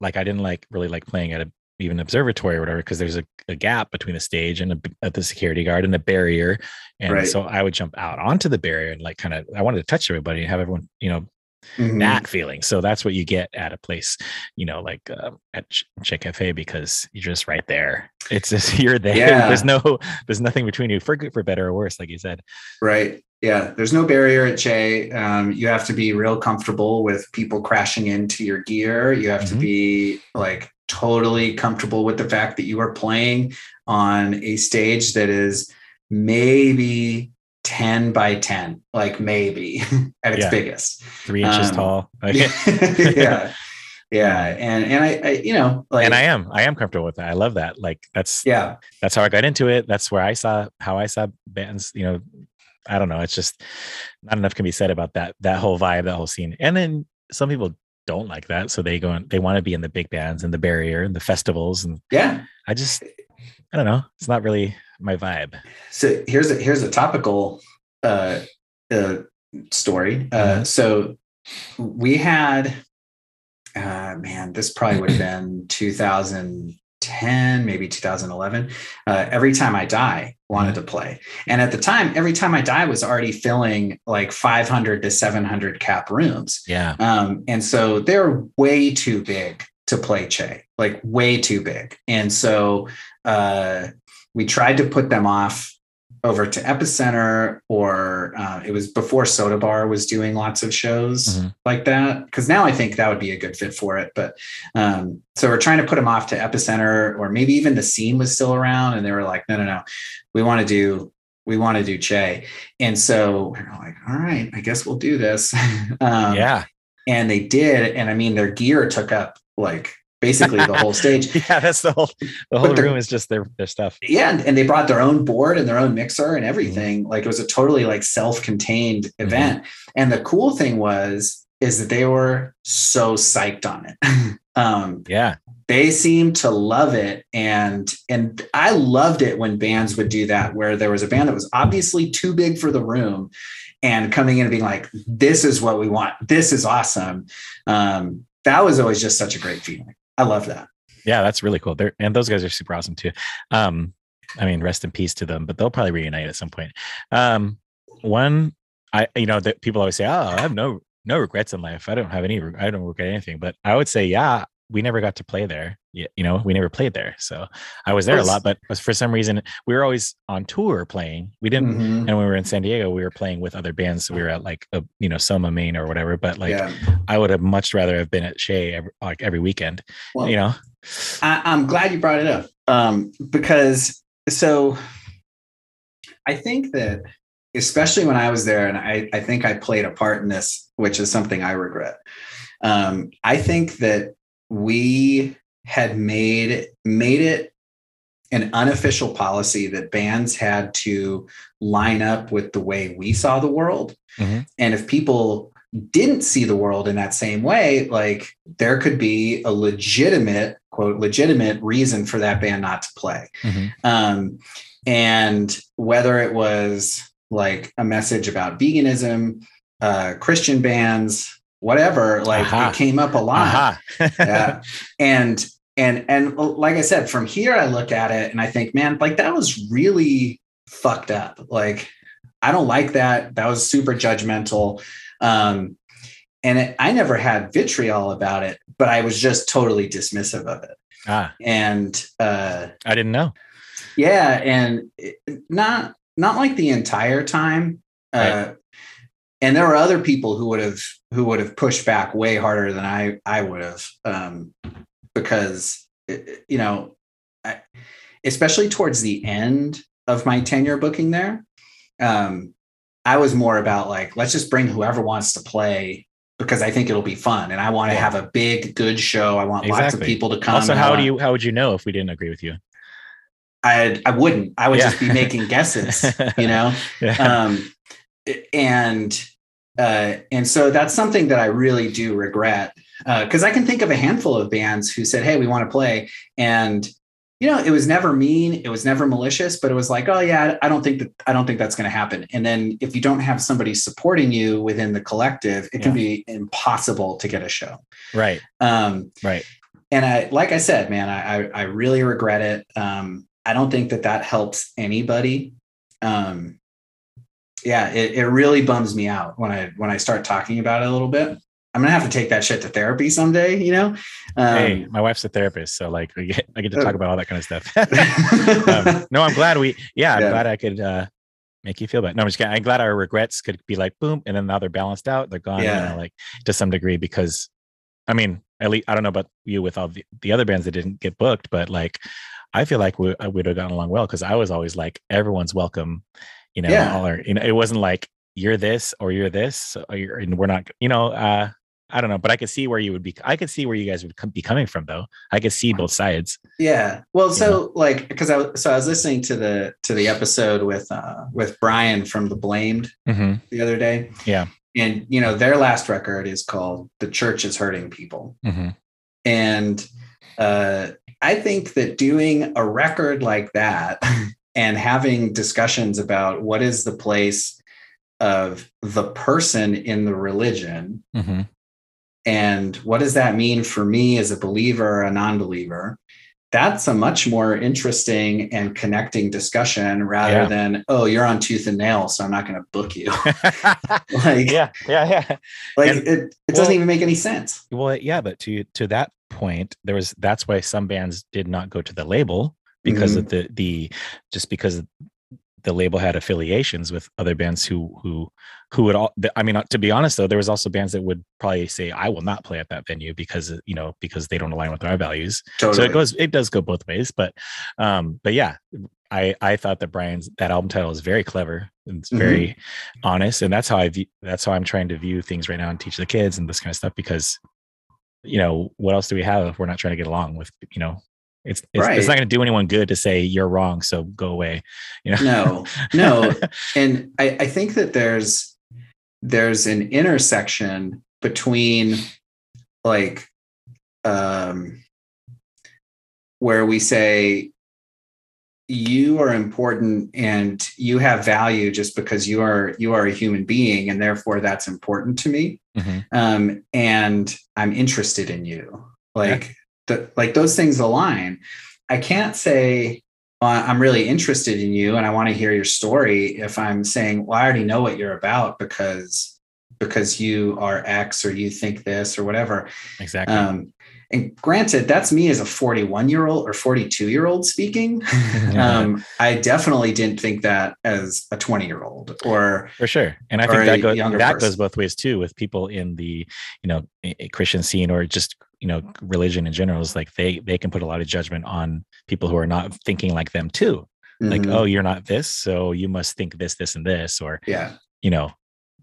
like I didn't like really like playing at a even observatory or whatever because there's a, a gap between the stage and a, at the security guard and a barrier and Right. so i would jump out onto the barrier and like kind of i wanted to touch everybody and have everyone you know Mhm. that feeling so that's what you get at a place you know like um, at Ch- Chick cafe because you're just right there it's just you're there Yeah. there's no there's nothing between you for good for better or worse like you said Right. Yeah. There's no barrier at Che. Um, you have to be real comfortable with people crashing into your gear. You have to Mhm. be like totally comfortable with the fact that you are playing on a stage that is maybe 10 by 10, like maybe at its Yeah. biggest. three inches Um, tall yeah. Yeah. And and I, I you know, like and i am i am comfortable with that i love that like that's yeah. that's how I got into it. That's where I saw how I saw bands. You know, I don't know. It's just not enough can be said about that that whole vibe, that whole scene. And then some people don't like that, so they go and they want to be in the big bands and the barrier and the festivals. And Yeah. I just, I don't know. It's not really my vibe. So here's a here's a topical uh, uh, story. Uh, Mhm. So we had, uh, man, this probably would have been 2010, maybe 2011. Uh, every time I die wanted to play, and at the time, every time I die was already filling like 500 to 700 cap rooms. Yeah, Um, and so they're way too big to play Che, like way too big. And so uh, we tried to put them off over to Epicenter, or uh, it was before Soda Bar was doing lots of shows Mhm. like that. Because now I think that would be a good fit for it. But um, so we're trying to put them off to Epicenter, or maybe even the scene was still around, and they were like, no, no, no, we want to do. We want to do Che. And so we're like, all right, I guess we'll do this. um, yeah, and they did and i mean their gear took up like basically the whole stage. Yeah. That's the whole the whole room is just their their stuff. yeah and, and they brought their own board and their own mixer and everything. Like it was a totally like self-contained event. And the cool thing was is that they were so psyched on it. Um Yeah, they seemed to love it. And and i loved it when bands would do that where there was a band that was obviously too big for the room and coming in and being like this is what we want. This is awesome. Um that was always just such a great feeling i love that yeah. That's really cool. They're and those guys are super awesome too. Um, I mean, rest in peace to them, but they'll probably reunite at some point. Um, one I you know that people always say, "Oh, I have no no regrets in life. I don't have any. I don't regret anything." But I would say, yeah, we never got to play there. You know, we never played there. So I was there a lot, but for some reason we were always on tour playing. We didn't, Mhm. and when we were in San Diego, we were playing with other bands. So we were at like a you know Soma, Maine, or whatever. But like, yeah. I would have much rather have been at Che every, like every weekend. Well, you know, I, I'm glad you brought it up um, because so I think that especially when I was there, and I, I think I played a part in this, which is something I regret. Um, I think that we had made made it an unofficial policy that bands had to line up with the way we saw the world, Mhm. and if people didn't see the world in that same way, like there could be a legitimate quote legitimate reason for that band not to play. Mhm. Um, and whether it was like a message about veganism, uh, Christian bands, whatever, like Aha. it came up a lot. Aha. Yeah. and and and like I said, from here I look at it and I think, man, like that was really fucked up. Like I don't like that. That was super judgmental. Um, and it, I never had vitriol about it, but I was just totally dismissive of it. ah, And uh, I didn't know. yeah, and not not like the entire time. Uh, and there were other people who would have who would have pushed back way harder than I I would have um, because you know, I, especially towards the end of my tenure booking there, um, I was more about like let's just bring whoever wants to play because I think it'll be fun and I want to Yeah. have a big good show. I want lots of people to come. Also, how want- do you how would you know if we didn't agree with you? I I wouldn't. I would Yeah. just be making guesses, you know. Yeah. Um, and uh, and so that's something that I really do regret because I can think of a handful of bands who said, "Hey, we want to play," and you know, it was never mean, it was never malicious, but it was like, "Oh yeah, I don't think that I don't think that's going to happen." And then if you don't have somebody supporting you within the collective, it can be impossible to get a show. right. Um, Right. and I, like I said, man, I, I, I really regret it. Um, I don't think that that helps anybody. Um, yeah, it, it really bums me out when I, when I start talking about it a little bit. I'm gonna have to take that shit to therapy someday, you know? Um, hey, my wife's a therapist, so like we get, I get to Oh. talk about all that kind of stuff. um, no, I'm glad we. Yeah, I'm Yeah. glad I could uh, make you feel better. No, I'm just kidding. I'm glad our regrets could be like boom, and then now they're balanced out. They're gone. Yeah. You know, like to some degree because, I mean, at least I don't know about you with all the, the other bands that didn't get booked, but like I feel like we would have gotten along well because I was always like everyone's welcome. You know, Yeah. all our, you know, it wasn't like you're this or you're this or you're, and we're not. You know, uh, I don't know, but I could see where you would be. I could see where you guys would be coming from, though. I could see both sides. Yeah. Well, so like, because I was so I was listening to the to the episode with uh with Brian from the Blamed Mm-hmm. the other day. Yeah. And you know, their last record is called The Church is Hurting People. Mm-hmm. And uh I think that doing a record like that and having discussions about what is the place of the person in the religion Mm-hmm. and what does that mean for me as a believer or a non-believer that's a much more interesting and connecting discussion rather Yeah. than oh you're on tooth and nail so i'm not going to book you like yeah, yeah, yeah. like And- it, it well- doesn't even make any sense Well, yeah, but to to that point, there was that's why some bands did not go to the label because mm-hmm. of the the just because the label had affiliations with other bands who who who would all i mean uh, to be honest though there was also bands that would probably say i will not play at that venue because uh, you know because they don't align with our values. Totally so it goes it does go both ways but um but yeah i i thought that brian's that album title is very clever and it's very mm-hmm. honest and that's how i view that's how i'm trying to view things right now and teach the kids and this kind of stuff because you know what else do we have if we're not trying to get along with you know it's it's, Right. it's not going to do anyone good to say you're wrong so go away you know no no and I, I think that there's there's an intersection between like um where we say you are important and you have value just because you are you are a human being and therefore that's important to me Mhm. um and i'm interested in you like the, like those things align i can't say well, I'm really interested in you and I want to hear your story. If I'm saying, well, I already know what you're about because because you are X or you think this or whatever. Exactly. Um, and granted, that's me as a 41 year old or 42 year old speaking. um, I definitely didn't think that as a 20 year old or for sure. And I think that goes that goes both ways too with people in the you know Christian scene or just you know religion in general is like they they can put a lot of judgment on people who are not thinking like them too. Mm-hmm. Like oh you're not this so you must think this this and this or yeah you know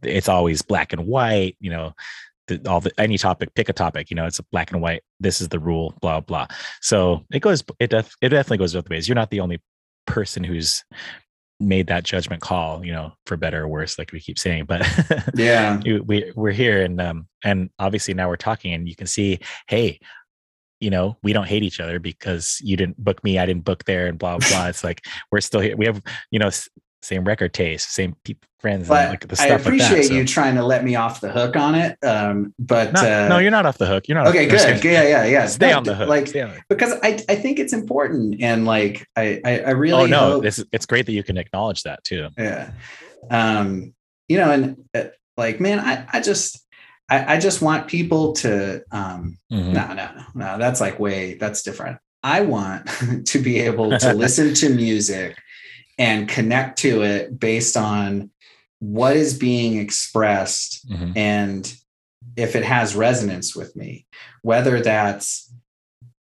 it's always black and white you know the, all the any topic pick a topic you know it's a black and white this is the rule blah blah so it goes it def, it definitely goes both ways you're not the only person who's made that judgment call you know for better or worse like we keep saying but yeah. we we're here and um and obviously now we're talking and you can see hey you know we don't hate each other because you didn't book me i didn't book there and blah blah it's like we're still here. We have you know same record taste, same people, friends. But like the stuff I appreciate like that, so. you trying to let me off the hook on it. Um, but no, uh, no, you're not off the hook. You're not okay. Good. Yeah, yeah, yeah. Stay no, on the hook. Like because I, I think it's important, and like I, I, I really. Oh no, hope, this it's great that you can acknowledge that too. Yeah. Um, you know, and uh, like, man, I, I just. I, I just want people to um mm-hmm. no no no no that's like way that's different I want to be able to listen to music and connect to it based on what is being expressed mm-hmm. and if it has resonance with me, whether that's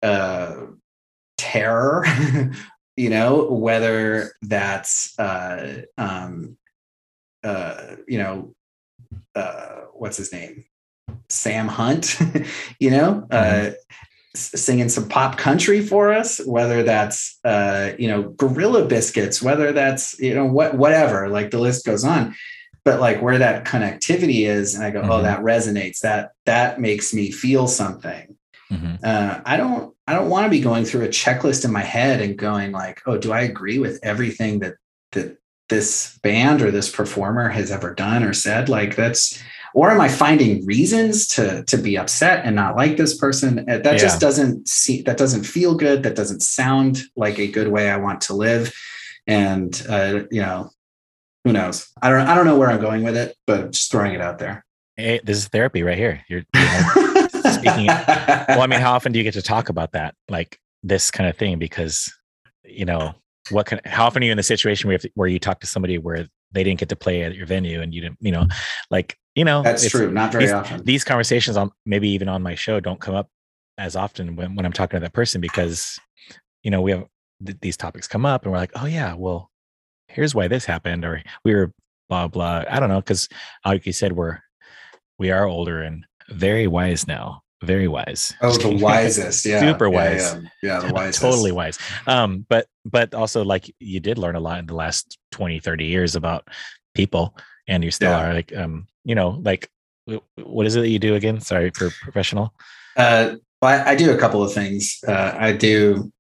uh, terror, you know, whether that's, uh, um, uh, you know, uh, what's his name? Sam Hunt, you know, mm-hmm. Singing some pop country for us, whether that's uh, you know Gorilla Biscuits, whether that's you know what whatever, like the list goes on. But like where that connectivity is, and I go, oh, mm-hmm. oh, that resonates. That that makes me feel something. Mm-hmm. Uh, I don't I don't want to be going through a checklist in my head and going like, oh, do I agree with everything that that this band or this performer has ever done or said? Like that's or am i finding reasons to to be upset and not like this person? Uh, that yeah. just doesn't see that doesn't feel good. That doesn't sound like a good way i want to live. And uh, you know who knows? I don't i don't know where i'm going with it but just throwing it out there. Hey this is therapy right here. You're, you're speaking well i mean how often do you get to talk about that like this kind of thing? Because you know what can how often are you in the situation where, where you talk to somebody where they didn't get to play at your venue and you didn't you know like you know that's true not very these, often these conversations on maybe even on my show don't come up as often when, when i'm talking to that person because you know we have th- these topics come up and we're like oh yeah well here's why this happened or we were blah blah i don't know because like you said we're we are older and very wise now very wise. Oh, the wisest, yeah, super wise, yeah, yeah. yeah the wisest, totally wise. Um, but but also like you did learn a lot in the last 20, 30 years about people, and you still yeah. are like, um, you know, like what is it that you do again? Sorry for professional. Uh, well, I, I do a couple of things. Uh, I do.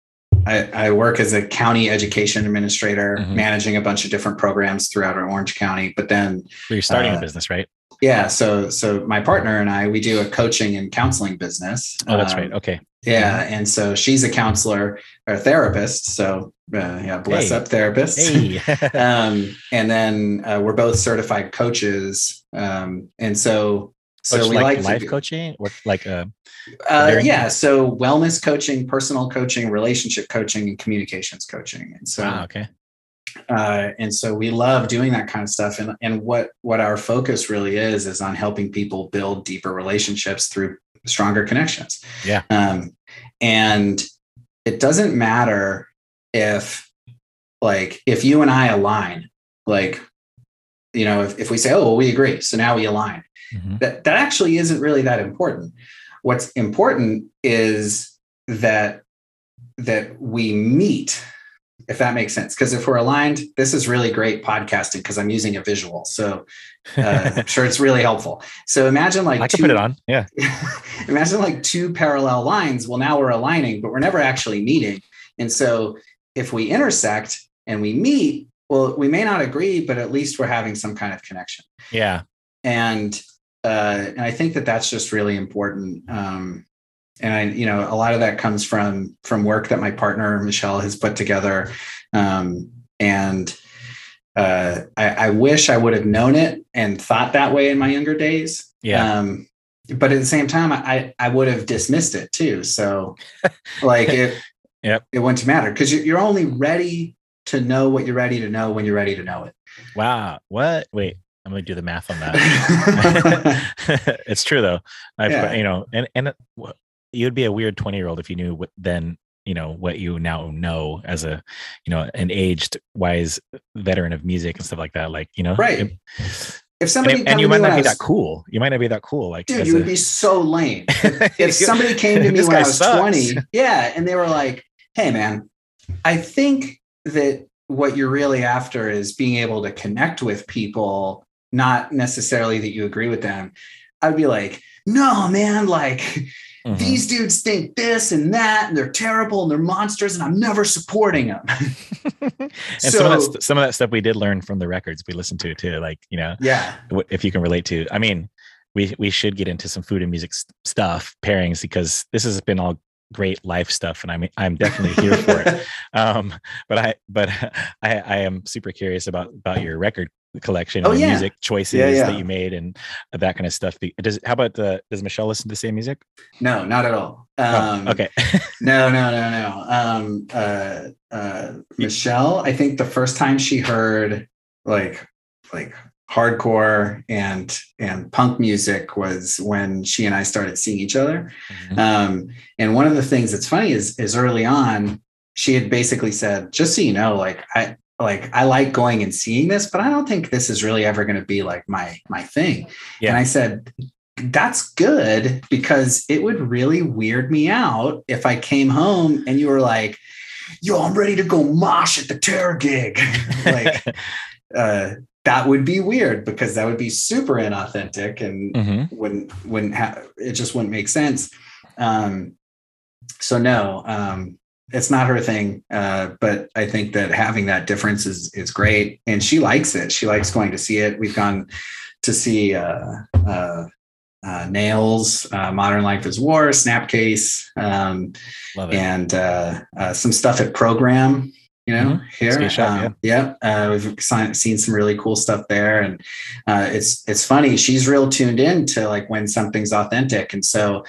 I, I, work as a county education administrator, mm-hmm. managing a bunch of different programs throughout our Orange County. But then you're starting uh, a business, right? Yeah. So so my partner and I we do a coaching and counseling business. Oh, that's um, right. Okay. Yeah, and so she's a counselor or a therapist. So uh, yeah, bless hey. up therapists. Hey. um, and then uh, we're both certified coaches. Um, and so so Coach we like, like life coaching or like uh, uh yeah so wellness coaching personal coaching relationship coaching and communications coaching and so ah, okay uh, and so we love doing that kind of stuff. And, and what what our focus really is is on helping people build deeper relationships through stronger connections. Yeah. Um, and it doesn't matter if like if you and i align like you know if, if we say oh well we agree so now we align mm-hmm. that that actually isn't really that important. What's important is that that we meet if that makes sense. Because if we're aligned, this is really great podcasting because I'm using a visual. So uh, I'm sure it's really helpful. So imagine like I can two, put it on. Yeah. imagine like two parallel lines. Well, now we're aligning, but we're never actually meeting. And so if we intersect and we meet, well, we may not agree, but at least we're having some kind of connection. Yeah. And uh, and I think that that's just really important. Um, and I, you know, a lot of that comes from from work that my partner Michelle has put together, um, and uh, I, I, wish I would have known it and thought that way in my younger days. Yeah. Um, but at the same time, I I would have dismissed it too. So, like it, yep. it wouldn't matter because you're only ready to know what you're ready to know when you're ready to know it. Wow. What? Wait, I'm gonna do the math on that. it's true though. I've yeah. you know, and and you'd be a weird 20 year old if you knew what then you know what you now know as a you know an aged wise veteran of music and stuff like that like you know right. it, if somebody and, and you might not be that cool. You might not be that cool like dude you would a, be so lame. If somebody came to me when i was sucks. 20 yeah and they were like hey man i think that what you're really after is being able to connect with people not necessarily that you agree with them. I'd be like no man like Mm-hmm. These dudes think this and that, and they're terrible and they're monsters, and I'm never supporting them. and so, some of that some of that stuff we did learn from the records we listened to too. Like you know, yeah, if you can relate to. I mean, we we should get into some food and music stuff pairings because this has been all great life stuff and i'm i'm definitely here for it um but i but i i am super curious about about your record collection oh, and yeah. music choices yeah, yeah. that you made and that kind of stuff does how about the does michelle listen to the same music no not at all oh, um oh, okay no no no no um uh uh michelle i think the first time she heard like like hardcore and and punk music was when she and I started seeing each other. Mm-hmm. Um, and one of the things that's funny is is early on she had basically said, just so you know, like I like I like going and seeing this, but I don't think this is really ever going to be like my my thing. Yeah. And I said, that's good because it would really weird me out if I came home and you were like, yo, I'm ready to go mosh at the terror gig. like uh that would be weird because that would be super inauthentic and mm-hmm. wouldn't wouldn't have it just wouldn't make sense um so no um it's not her thing uh but i think that having that difference is is great and she likes it she likes going to see it we've gone to see uh uh, uh nails uh, modern life is war snapcase um and uh, uh some stuff at program you know, mm-hmm. here. Shop, um, yeah, yeah. Uh, we've seen some really cool stuff there, and uh, it's it's funny. She's real tuned in to like when something's authentic, and so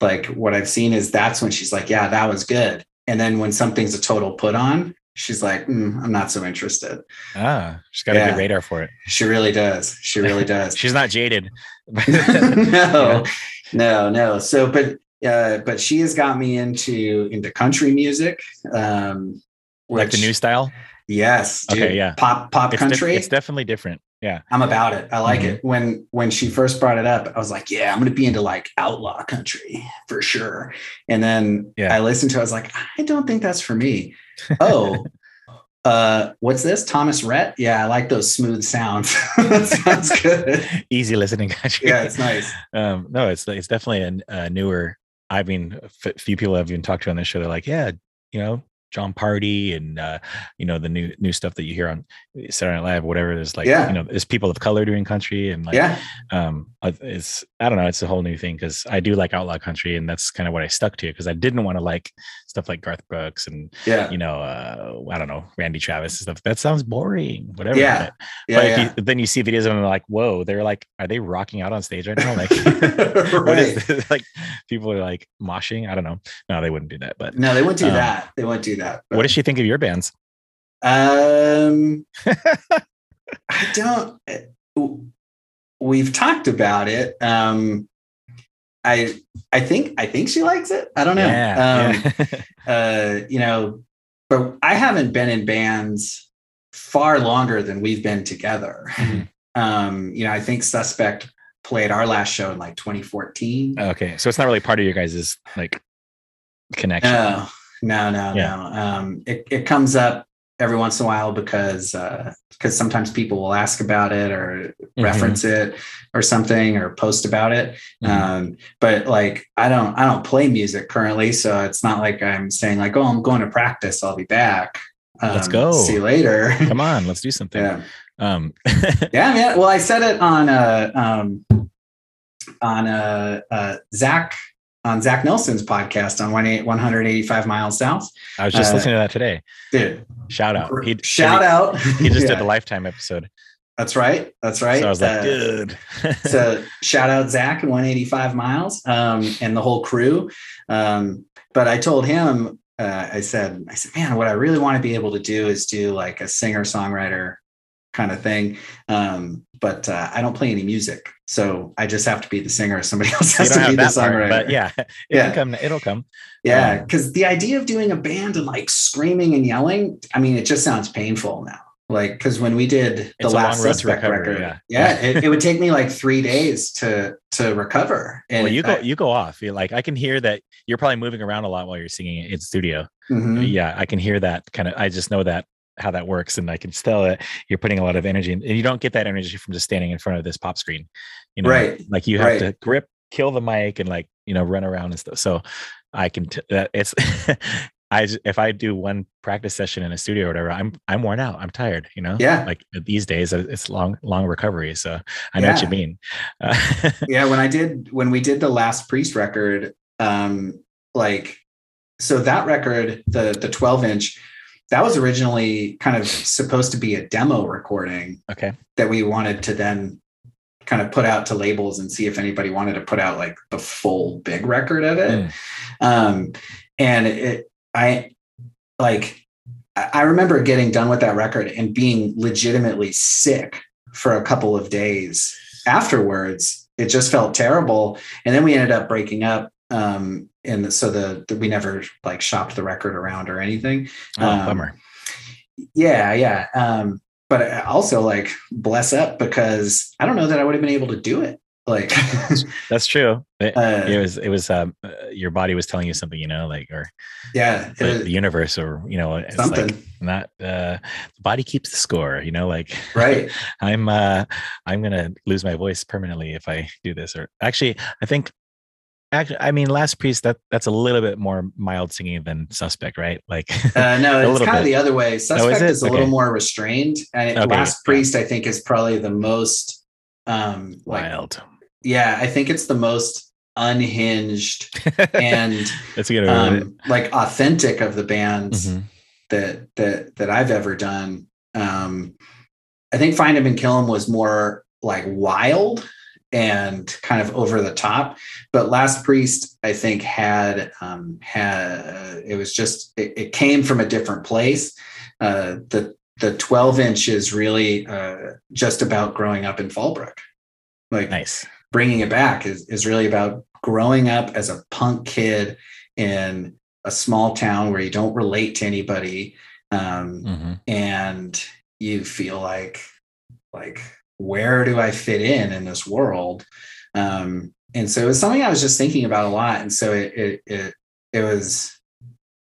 like what I've seen is that's when she's like, yeah, that was good. And then when something's a total put on, she's like, mm, I'm not so interested. Ah, she's got yeah. a good radar for it. She really does. She really does. she's not jaded. no, no, no. So, but uh, but she has got me into into country music. Um, which, like the new style. Yes. Dude. Okay. Yeah. Pop pop it's country. it's definitely different. Yeah. I'm about it. I like mm-hmm. it. When when she first brought it up, I was like, yeah, I'm gonna be into like outlaw country for sure. And then yeah. I listened to it, I was like, I don't think that's for me. Oh, uh, what's this? Thomas Rhett? Yeah, I like those smooth sounds. that sounds good. Easy listening country. Yeah, it's nice. Um, no, it's it's definitely a, a newer. I mean, a few people I've even talked to on this show. They're like, yeah, you know, Jon Pardi and uh, you know the new new stuff that you hear on Saturday Night Live, whatever. There's like yeah. you know, there's people of color doing country and like yeah, um, it's I don't know, it's a whole new thing because I do like outlaw country and that's kind of what I stuck to because I didn't want to like stuff like Garth Brooks and yeah, you know, uh, I don't know, Randy Travis and stuff. That sounds boring, whatever. Yeah, but, yeah, but yeah. You, then you see videos of them like, whoa, they're like, are they rocking out on stage right now? Like, right. what is this? like people are like moshing. I don't know. No, they wouldn't do that. But no, they wouldn't do um, that. They wouldn't do that. But. What does she think of your bands? Um, I don't. Eh, we've talked about it. Um, I I think I think she likes it. I don't know. Yeah, um, yeah. uh, you know, but I haven't been in bands far longer than we've been together. Mm-hmm. Um, you know, I think Suspect played our last show in like 2014. Okay, so it's not really part of your guys's like connection. No, no, no, yeah. no. Um, it it comes up every once in a while because uh, because sometimes people will ask about it or mm-hmm. reference it or something or post about it. Mm-hmm. Um, but like I don't I don't play music currently, so it's not like I'm saying like oh I'm going to practice, I'll be back. Um, let's go. See you later. Come on, let's do something. Yeah. Um. yeah, man. Well, I said it on uh um on a, uh Zach on Zach Nelson's podcast on 185 miles south. I was just Uh, listening to that today. Dude, Shout out. He shout he, out. He just Yeah, did the lifetime episode. That's right. That's right. So I was like, Uh, good. so shout out Zach and 185 miles um, and the whole crew. Um, but I told him, uh, I said, I said, man, what I really want to be able to do is do like a singer songwriter kind of thing. Um, but uh, I don't play any music, so I just have to be the singer. Somebody else has to be the that part, songwriter. but yeah, it Yeah. come. It'll come. yeah, Um, because the idea of doing a band and like screaming and yelling, I mean, it just sounds painful now. Like, because when we did the last long road to suspect recovery, record, yeah. yeah, it, it would take me like three days to to recover. And well, you go I- you go off. You're like I can hear that you're probably moving around a lot while you're singing in studio. Mhm. Yeah, I can hear that kind of. I just know that how that works, and I can tell that you're putting a lot of energy, in, and you don't get that energy from just standing in front of this pop screen. You know, Right. Like you have Right. to grip, kill the mic, and like you know run around and stuff. So I can. T- that it's. I if I do one practice session in a studio or whatever, I'm I'm worn out. I'm tired. You know. Yeah. Like these days, uh, it's long long recovery. So I know what you mean. Uh, yeah when i did when we did the last priest record um like so that record the the 12 inch that was originally kind of supposed to be a demo recording okay. that we wanted to then kind of put out to labels and see if anybody wanted to put out like the full big record of it Mm. um and it i like i I remember getting done with that record and being legitimately sick for a couple of days afterwards it just felt terrible and then we ended up breaking up um and so the, the we never like shopped the record around or anything Oh, Um, bummer. yeah yeah um but also like bless up because i don't know that i would have been able to do it like That's true. It, uh, it was. It was. Um, uh, your body was telling you something, you know, like or yeah the, it- the universe, or you know, it's something like not. Uh, the body keeps the score, you know. Like right I'm. Uh, I'm gonna lose my voice permanently if I do this. Or actually, I think. Actually, I mean, Last Priest. That that's a little bit more mild singing than Suspect, right? Like. Uh, no, it's kind of the other way. Suspect is a little more restrained, and Okay, Last. Priest, I think, is probably the most, um, like, Wild. yeah, I think it's the most unhinged and That's a good. um, like authentic of the bands Mhm. that that that I've ever done. Um, I think Find Him and Kill Him was more like wild and kind of over the top, but Last Priest I think had um, had it was just it, it came from a different place. Uh, the the 12 inch is really uh, just about growing up in Fallbrook. Like Nice. bringing it back is, is really about growing up as a punk kid in a small town where you don't relate to anybody um, hmm and you feel like like where do i fit in in this world um, and so it's something i was just thinking about a lot and so it it it, it was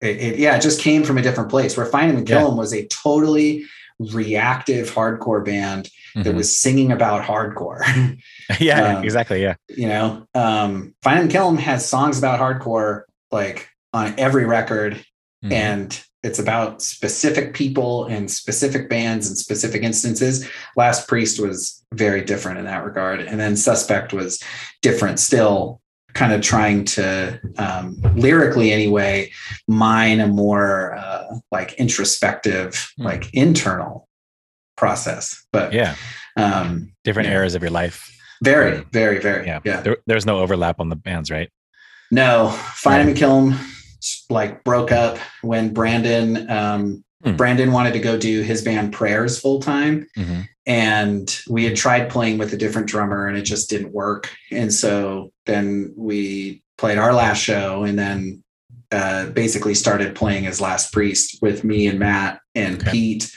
it, it yeah it just came from a different place where find him and kill Yeah. was a totally reactive hardcore band that Mhm. was singing about hardcore yeah. um, exactly. Yeah. you know um find and kill 'em has songs about hardcore like on every record Mhm. and it's about specific people and specific bands and specific instances last priest was very different in that regard and then suspect was different still kind of trying to um, lyrically anyway mine a more uh, like introspective Hmm. like internal process but yeah. um Different yeah. eras of your life. very very very Yeah. yeah There, there's no overlap on the bands, right? No, Find and Kill Him like broke up when Brandon um Hmm. Brandon wanted to go do his band Prayers full time hmm and we had tried playing with a different drummer and it just didn't work. And so then we played our last show and then uh, basically started playing as Last Priest with me and Matt and Okay. Pete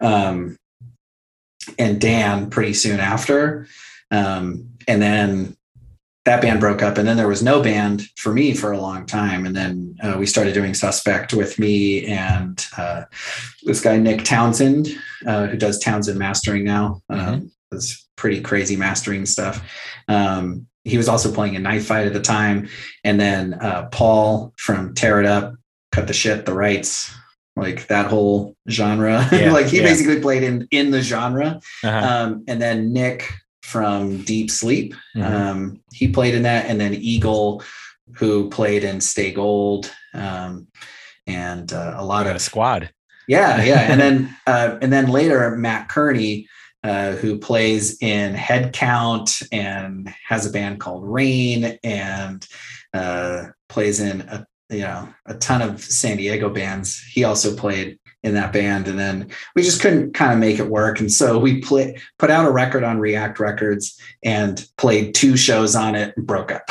um, and Dan pretty soon after. Um, and then that band broke up and then there was no band for me for a long time. And then uh, we started doing suspect with me and uh, this guy nick townsend uh, who does townsend mastering now um, does pretty crazy mastering stuff. Um, he was also playing a knife fight at the time. And then uh, paul from tear it up cut the shit the rights like that whole genre. Yeah, like he yeah. basically played in in the genre. Uh-huh. um, and then Nick from Deep Sleep, Mhm. um, he played in that, and then Eagle who played in Stay Gold, um, and uh, a lot Got a of squad. yeah, yeah, and then uh, and then later Matt Kearney, uh, who plays in Head Count and has a band called Rain and uh, plays in a you know a ton of San Diego bands. He also played in that band, and then we just couldn't kind of make it work, and so we play put out a record on React Records and played two shows on it and broke up.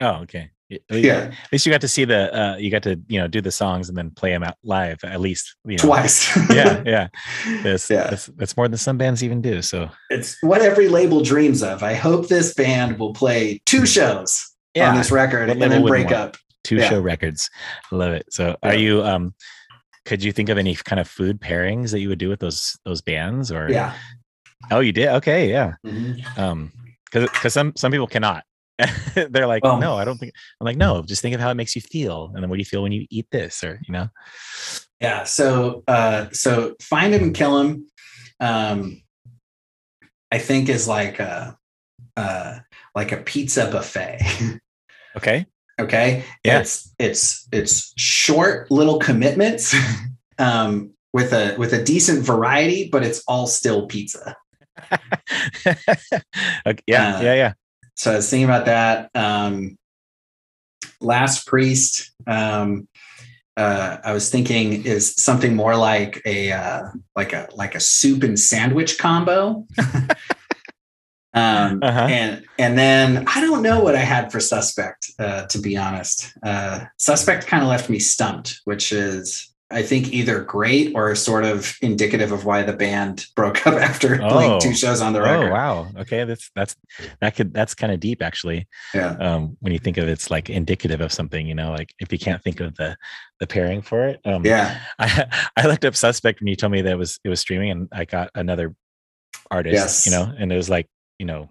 Oh, okay. Yeah, At least you got to see the uh you got to, you know, do the songs and then play them out live at least. You know. twice. Yeah, yeah. That's, Yeah. that's that's more than some bands even do. So it's what every label dreams of. I hope this band will play two shows on this record and then break want up. two yeah. show records. I love it. So Yeah. are you um could you think of any kind of food pairings that you would do with those those bands or Yeah. oh you did okay yeah Mhm. um because because some some people cannot they're like Well- no i don't think i'm like no just think of how it makes you feel and then what do you feel when you eat this or you know Yeah. So uh so find him and kill him. Um I think is like a uh like a pizza buffet. okay okay. Yeah. It's it's it's short little commitments um with a with a decent variety, but it's all still pizza. okay, yeah Uh, yeah yeah so I was thinking about that. Um, Last Priest, um, uh, I was thinking is something more like a uh, like a like a soup and sandwich combo. um, Uh-huh. And and then I don't know what I had for Suspect, uh, to be honest. Uh, Suspect kind of left me stumped, which is. I think either great or sort of indicative of why the band broke up after Oh. playing two shows on the record. oh wow okay that's that's that could that's kind of deep actually Yeah. um when you think of it's like indicative of something you know like if you can't think of the the pairing for it um Yeah. I I looked up suspect when you told me that it was it was streaming and I got another artist, Yes. you know, and it was like, you know,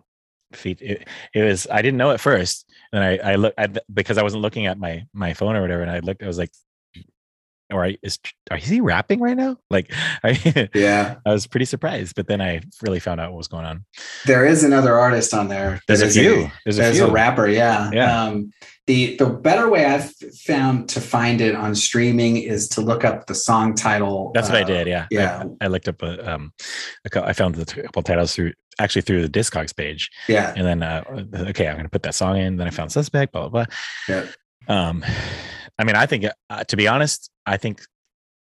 feet it, it was I didn't know at first. And I I looked because I wasn't looking at my my phone or whatever and I looked I was like or I, is are is he rapping right now? Like I Yeah. I was pretty surprised, but then I really found out what was going on. There is another artist on there. There's that a is few. There's a few. a rapper, yeah. Yeah. Um, the the better way I've found to find it on streaming is to look up the song title. That's what I uh, did. Yeah. yeah. I, I looked up a, um, a I found the couple titles through actually through the Discogs page. Yeah, And then, uh, okay, I'm going to put that song in. Then I found Suspect, blah, blah, blah. yeah, Um, I mean, I think, uh, to be honest, I think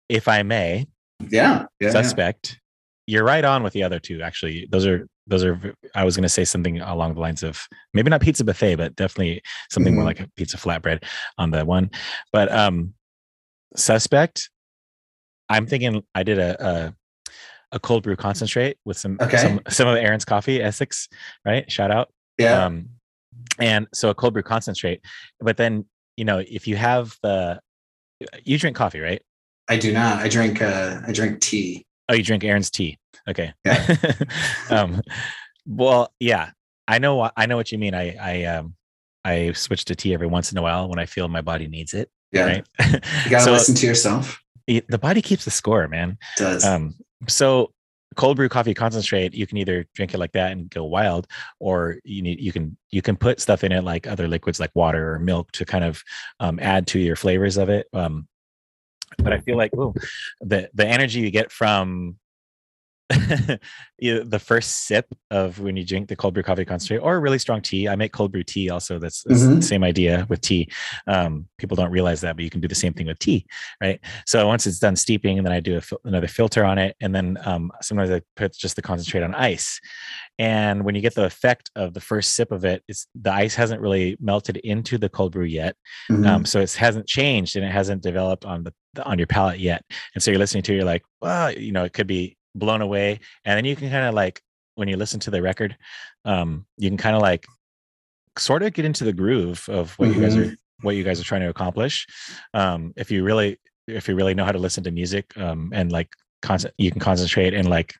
if I may, yeah, yeah. Suspect, you're right on with the other two. Actually, those are, those are, I was going to say something along the lines of maybe not pizza buffet, but definitely something more Mhm. like a pizza flatbread on the one. But, um, Suspect, I'm thinking I did a, a, a cold brew concentrate with some, Okay. some, some of Aaron's coffee, Essex, right? Shout out. yeah. Um, and so a cold brew concentrate. But then, you know, if you have the, you drink coffee, right? I do not. I drink. Uh, I drink tea. Oh, you drink Aaron's tea. Okay. Yeah. um, well, yeah, I know. what I know what you mean. I, I, um, I switch to tea every once in a while when I feel my body needs it. Yeah, Right. you gotta so listen to yourself. it- the body keeps the score, man. It does. Um, so cold brew coffee concentrate, you can either drink it like that and go wild, or you need you can you can put stuff in it like other liquids like water or milk to kind of um, add to your flavors of it. Um, but I feel like ooh, the the energy you get from you- the first sip of when you drink the cold brew coffee concentrate or a really strong tea. I make cold brew tea also. That's, that's the same idea with tea. Um, people don't realize that, but you can do the same thing with tea, right? So once it's done steeping, and then I do a another filter on it, and then um, sometimes I put just the concentrate on ice. And when you get the effect of the first sip of it, it's the ice hasn't really melted into the cold brew yet, Mhm. um, so it hasn't changed and it hasn't developed on the the- on your palate yet. And so you're listening to, it, you're like, well, you know, it could be blown away, and then you can kind of like when you listen to the record, um, you can kind of like sort of get into the groove of what you guys are what you guys are trying to accomplish. Um, if you really if you really know how to listen to music um, and like concent- you can concentrate and like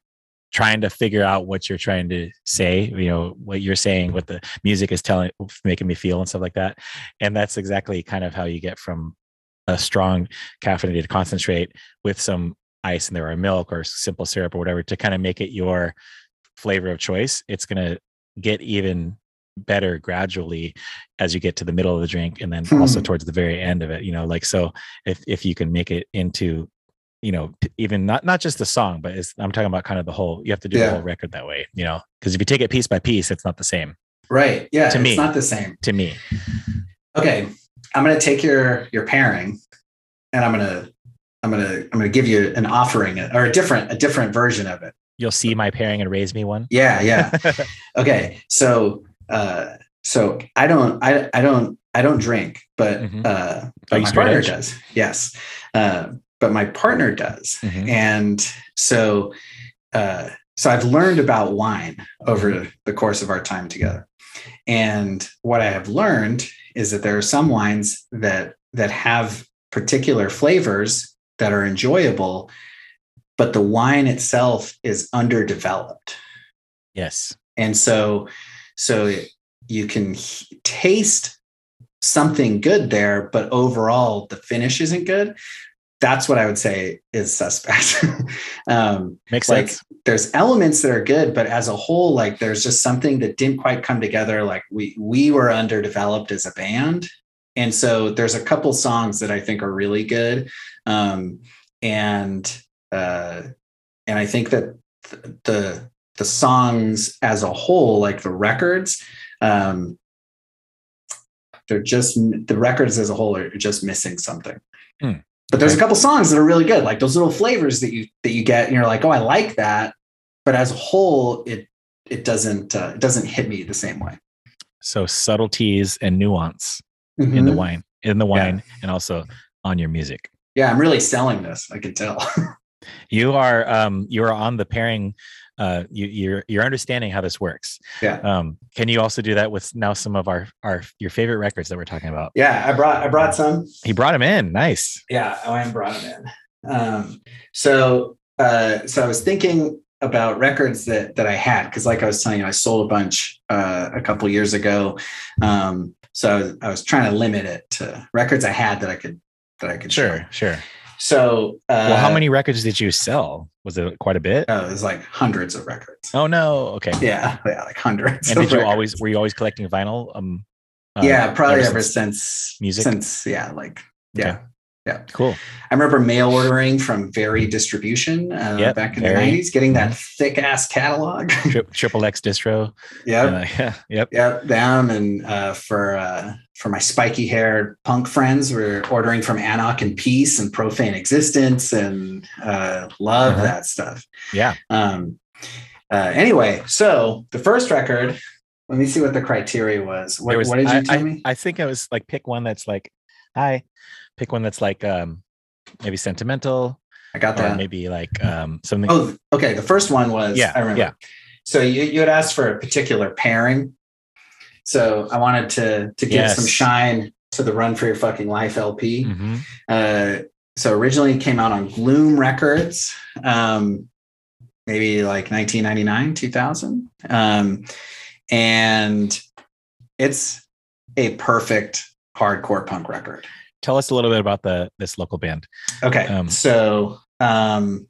trying to figure out what you're trying to say you know what you're saying what the music is telling making me feel and stuff like that and that's exactly kind of how you get from a strong caffeinated concentrate with some ice in there or milk or simple syrup or whatever to kind of make it your flavor of choice it's going to get even better gradually as you get to the middle of the drink and then also Hmm. towards the very end of it you know like so if if you can make it into you know even not not just the song but it's i'm talking about kind of the whole you have to do Yeah. the whole record that way you know because if you take it piece by piece it's not the same Right. Yeah. To me it's me. not the same. to me Okay. I'm gonna take your your pairing and I'm gonna I'm gonna I'm gonna give you an offering or a different a different version of it. you'll see my pairing and raise me one Yeah, yeah. okay. So uh so I don't I I don't I don't drink, but Mhm. uh but my partner does. Yes. Uh but my partner does. Mhm. And so uh so I've learned about wine over the course of our time together. And what I have learned is that there are some wines that that have particular flavors that are enjoyable, but the wine itself is underdeveloped. yes And so so you can taste something good there, but overall the finish isn't good. That's what I would say is suspect. um, makes like sense there's elements that are good but as a whole like there's just something that didn't quite come together like we we were underdeveloped as a band and so there's a couple songs that i think are really good. Um and uh and i think that th- the the songs as a whole like the records um they're just the records as a whole are just missing something. Hmm. but there's a couple songs that are really good like those little flavors that you that you get and you're like oh i like that. But as a whole it it doesn't uh, it doesn't hit me the same way. So subtleties and nuance in the Mhm. wine in the Yeah. wine and also on your music yeah i'm really selling this i can tell you are um you are on the pairing uh you you're you're understanding how this works yeah um can you also do that with now some of our our your favorite records that we're talking about yeah i brought i brought some he brought him in nice Yeah, oh, I brought him in. Um, so, uh, so I was thinking about records that that I had because, like I was telling you, I sold a bunch uh, a couple years ago. Um, so I was, I was trying to limit it to records I had that I could that I could sure sure So, uh, well how many records did you sell was it quite a bit Oh, it was like hundreds of records. oh no okay Yeah, yeah, like hundreds. and did you records. always were you always collecting vinyl um uh, yeah, probably ever ever since- since music? Since yeah, like Okay. Yeah. cool I remember mail ordering from Very Distribution uh, Yep, back in Very. the nineties, getting that thick ass catalog. Tri- triple x distro yeah, Uh, yeah yep Yep, them and uh, for uh, for my spiky haired punk friends, we're ordering from Anarch and Peace and Profane Existence and uh, love Uh-huh. that stuff. yeah Um, uh, anyway, so the first record, let me see what the criteria was. What, was- what did you I, tell I, me? I think I was like pick one that's like hi pick one that's like um maybe sentimental I got or that. maybe like um something Oh, okay. The first one was Yeah, I remember. yeah. So you you had asked for a particular pairing. So I wanted to to give some shine to the Run for Your Fucking Life LP. Mhm. Uh, so originally it came out on Gloom Records, um, maybe like 1999, 2000. Um, and it's a perfect hardcore punk record. Tell us a little bit about the this local band Okay. Um, so um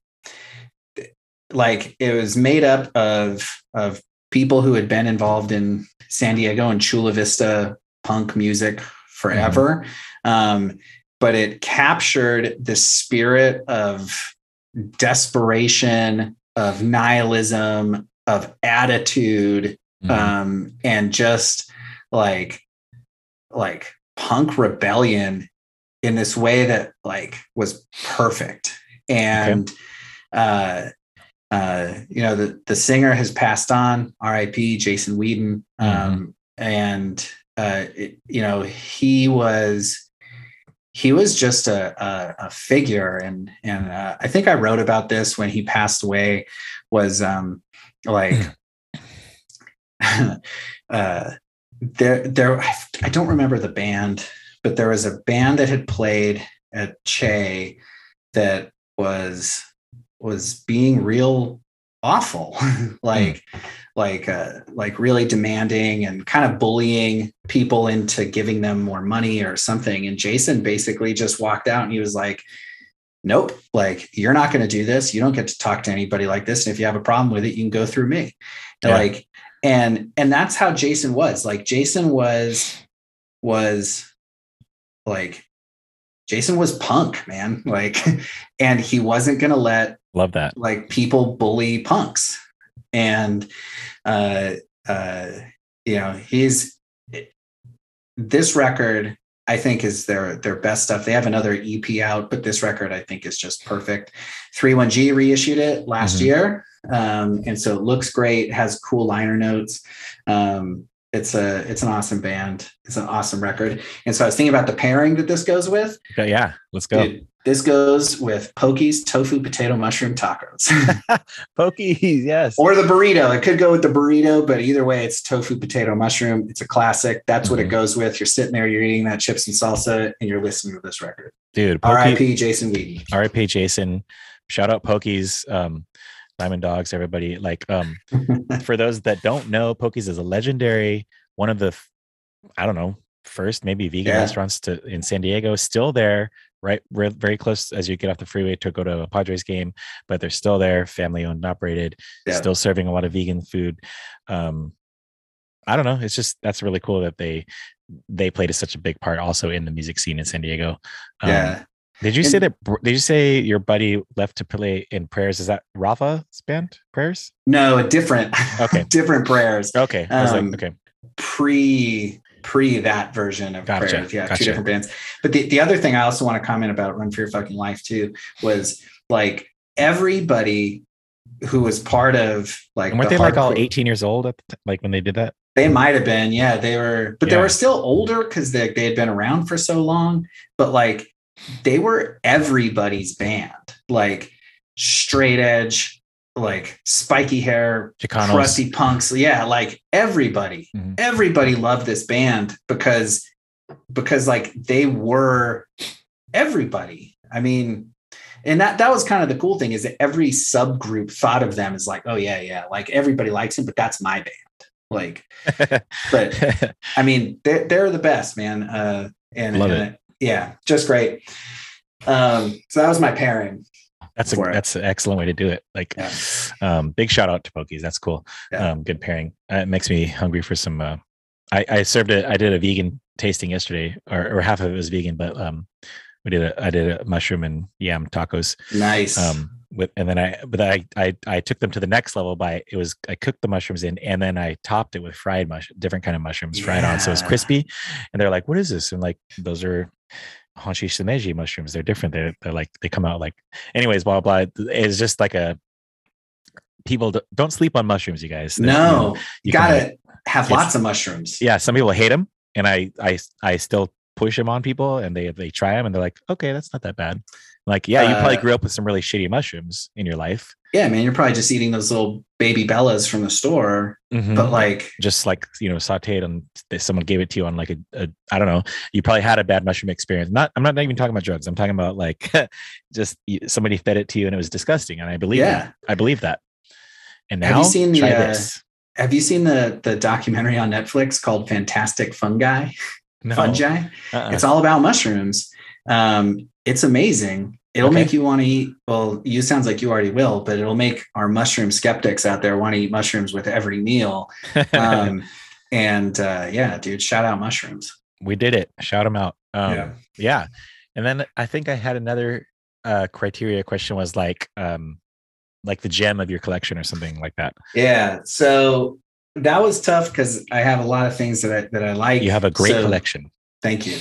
like it was made up of of people who had been involved in San Diego and Chula Vista punk music forever. Um, but it captured the spirit of desperation, of nihilism, of attitude, Mhm. um, and just like like punk rebellion in this way that like was perfect. And uh uh you know the the singer has passed on rip jason Whedon um and uh it, you know he was he was just a a, a figure. And and uh, i think i wrote about this when he passed away was um like uh there there I don't remember the band, but there was a band that had played at Che that was was being real awful. Like like uh like really demanding and kind of bullying people into giving them more money or something. And Jason basically just walked out and he was like nope. Like you're not going to do this. You don't get to talk to anybody like this. And if you have a problem with it you can go through me. And Yeah. like and and that's how jason was. Like jason was was like jason was punk man. Like and he wasn't gonna let Love that. like people bully punks. And uh uh you know he's this record i think is their their best stuff. They have another ep out but this record i think is just perfect. 31g reissued it last Mhm. year um and so it looks great has cool liner notes. Um it's a it's an awesome band it's an awesome record and so i was thinking about the pairing that this goes with Okay, yeah, let's go. Dude, this goes with Pokez tofu potato mushroom tacos Pokez, yes. or the burrito. It could go with the burrito, but either way, it's tofu, potato, mushroom. It's a classic. That's what it Mhm. goes with. You're sitting there, you're eating that chips and salsa, and you're listening to this record. Dude, R.I.P. Jason Whedon. R.I.P. Jason. Shout out Pokez, um, Diamond Dogs, everybody. Like, um, for those that don't know, Pokez is a legendary, one of the, I don't know, first maybe vegan Yeah. restaurants to in San Diego. Still there, right, re- very close as you get off the freeway to go to a Padres game, but they're still there, family owned and operated, Yeah. still serving a lot of vegan food. Um, I don't know. It's just that's really cool that they they played such a big part also in the music scene in San Diego. Um, yeah. Did you say that? Did you say your buddy left to play in prayers? Is that Rafa's band? Prayers? No, different. Okay. different prayers. Okay. I was Um, like, okay. Pre pre that version of Gotcha, prayers. Yeah, gotcha. two different bands. But the, the other thing I also want to comment about Run for Your Fucking Life too was like everybody who was part of like And weren't the they like all 18 years old at the like when they did that? They might have been, yeah. They were, but they were still older because they, they had been around for so long. But like they were everybody's band, like straight edge, like spiky hair, Chicanos. crusty punks. Yeah, like everybody, Mhm. everybody loved this band because because like they were everybody. I mean, and that that was kind of the cool thing is that every subgroup thought of them as like, oh yeah, yeah, like everybody likes him, but that's my band. Like, but I mean, they're, they're the best, man. Uh, and, Love and, yeah, just great. Um, so that was my pairing. that's a that's an excellent way to do it. Like, Yeah. um, big shout out to Pokez. That's cool. Yeah. Um, good pairing. Uh, it makes me hungry for some. Uh, I I served it. I did a vegan tasting yesterday, or, or half of it was vegan, but um, we did a I did a mushroom and yam tacos. Nice. um with and then i but I, I i took them to the next level by it was i cooked the mushrooms in and then i topped it with fried mush different kind of mushrooms fried on so it's crispy. And they're like what is this? And like those are honshi shimeji mushrooms. They're different. They're, they're like they come out like anyways blah blah it's just like a people don't sleep on mushrooms you guys. They're- no, you you gotta have lots of mushrooms. yeah some people hate them and i i i still push them on people and they they try them and they're like okay that's not that bad like yeah you probably Uh, grew up with some really shitty mushrooms in your life Yeah, man, you're probably just eating those little baby bellas from the store, Mhm. but like, just like you know sauteed and someone gave it to you on like a, a i don't know you probably had a bad mushroom experience not i'm not even talking about drugs i'm talking about like just somebody fed it to you and it was disgusting and i believe Yeah. it. i believe that and now Have you seen the, uh, have you seen the the documentary on Netflix called Fantastic Fungi? no. Fungi. Uh-uh. It's all about mushrooms. Um, it's amazing. It'll Okay. make you want to eat. Well, you sounds like you already will, but it'll make our mushroom skeptics out there want to eat mushrooms with every meal. Um, and uh, yeah, dude, shout out mushrooms. we did it shout them out um, Yeah. yeah and then i think i had another uh criteria question was like um like the gem of your collection or something like that Yeah. So that was tough because I have a lot of things that I that I like. you have a great So- collection Thank you.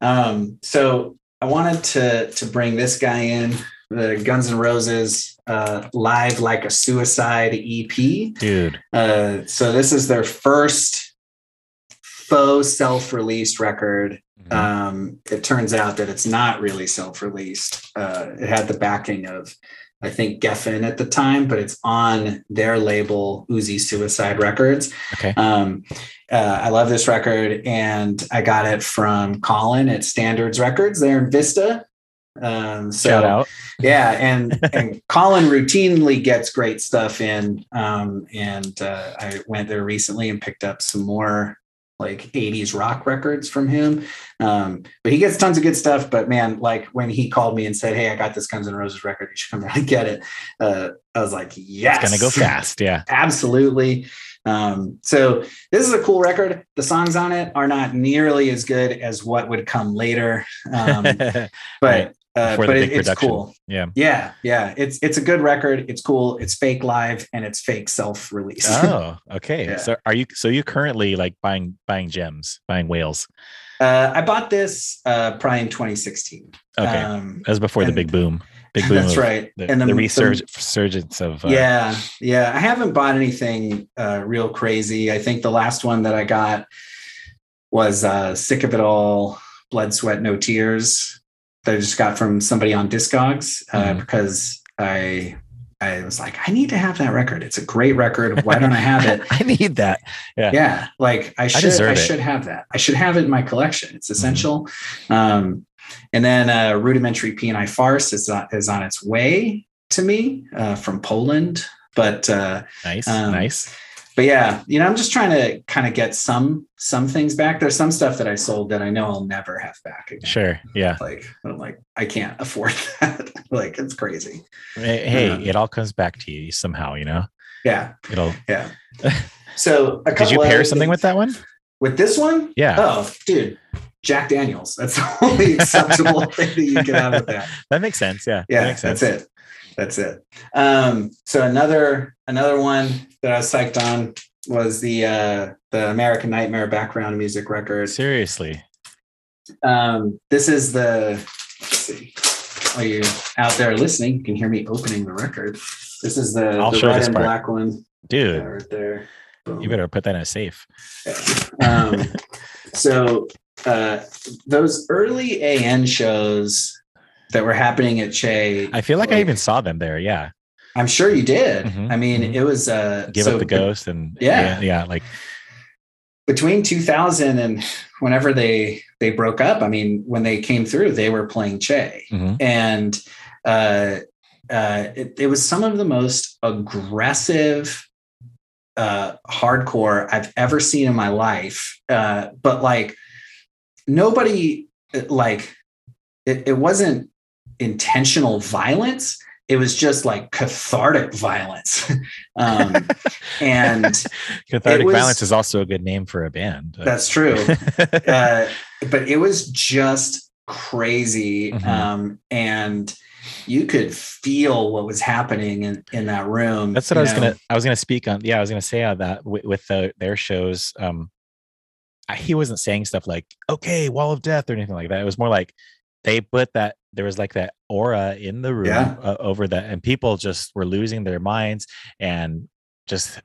Um, so I wanted to to bring this guy in, the Guns N' Roses uh, "Live Like a Suicide" EP. dude Uh, so this is their first faux self-released record. Mhm. Um, it turns out that it's not really self-released. Uh, it had the backing of, I think, Geffen at the time, but it's on their label, Uzi Suicide Records. okay Um, uh, I love this record, and I got it from Colin at Standards Records there in Vista. Um, so shout out yeah, and and Colin routinely gets great stuff in. Um, and uh, I went there recently and picked up some more like 80s rock records from him. Um, but he gets tons of good stuff. But man, like when he called me and said, Hey, I got this Guns N' Roses record, you should come down and get it. Uh, I was like, Yes, it's gonna go fast yeah absolutely Um, so this is a cool record. The songs on it are not nearly as good as what would come later, um, but Right. Uh, the but big it, it's production. cool. yeah. Yeah, yeah, it's it's a good record. It's cool. It's fake live and it's fake self release. Oh, okay. Yeah. So are you so you currently like buying buying gems, buying whales? uh, I bought this uh, probably in 2016. Okay. Um, that was before the big boom. Big boom. that's right. The, and the, the, resurg- resurgence of uh, yeah yeah i haven't bought anything uh real crazy i think the last one that i got was uh sick of it all blood sweat no tears that i just got from somebody on discogs uh, Mhm. because i i was like i need to have that record it's a great record why don't i have it I need that. Yeah. yeah like i should i. Mm-hmm. should have that i should have it in my collection it's essential um and then uh Rudimentary Peni farce is, uh, is on its way to me uh, from poland but uh Nice. Um, nice. But yeah you know i'm just trying to kind of get some some things back there's some stuff that i sold that i know i'll never have back again Sure. Yeah. like i'm like i can't afford that like it's crazy Hey, hey, Um, it all comes back to you somehow, you know? yeah It'll yeah so a Did you pair something with that one? with this one Yeah. Oh, dude, Jack Daniels. That's the only acceptable thing that you can have with that. That makes sense. Yeah. that Yeah, makes sense. that's it. That's it. Um, so another another one that I was psyched on was the uh, the American Nightmare background music record. Seriously. Um, this is the. Let's see. Are you out there listening? You can hear me opening the record. This is the, I'll the show red this and part. black one. Dude, Yeah, right there. Boom. you better put that in a safe. um, so uh, those early AN shows that were happening at Che, I feel like I even saw them there. Yeah. I'm sure you did. Mhm, I mean, mhm. it was uh, Give so up the ghost and Yeah. yeah, yeah, like between 2000 and whenever they they broke up. I mean, when they came through, they were playing Che, mhm. and uh, uh, it, it was some of the most aggressive uh, hardcore I've ever seen in my life. Uh, but like nobody, like it, it wasn't intentional violence. It was just like cathartic violence. um, and cathartic was- violence is also a good name for a band. that's true. uh, but it was just crazy Mhm. um, and you could feel what was happening in, in that room That's what I was know? gonna. I was gonna speak on. Yeah, I was gonna say on that with, with the, their shows. Um, I, he wasn't saying stuff like "Okay, Wall of Death" or anything like that. It was more like they put that there was like that aura in the room Yeah. uh, over that, and people just were losing their minds and just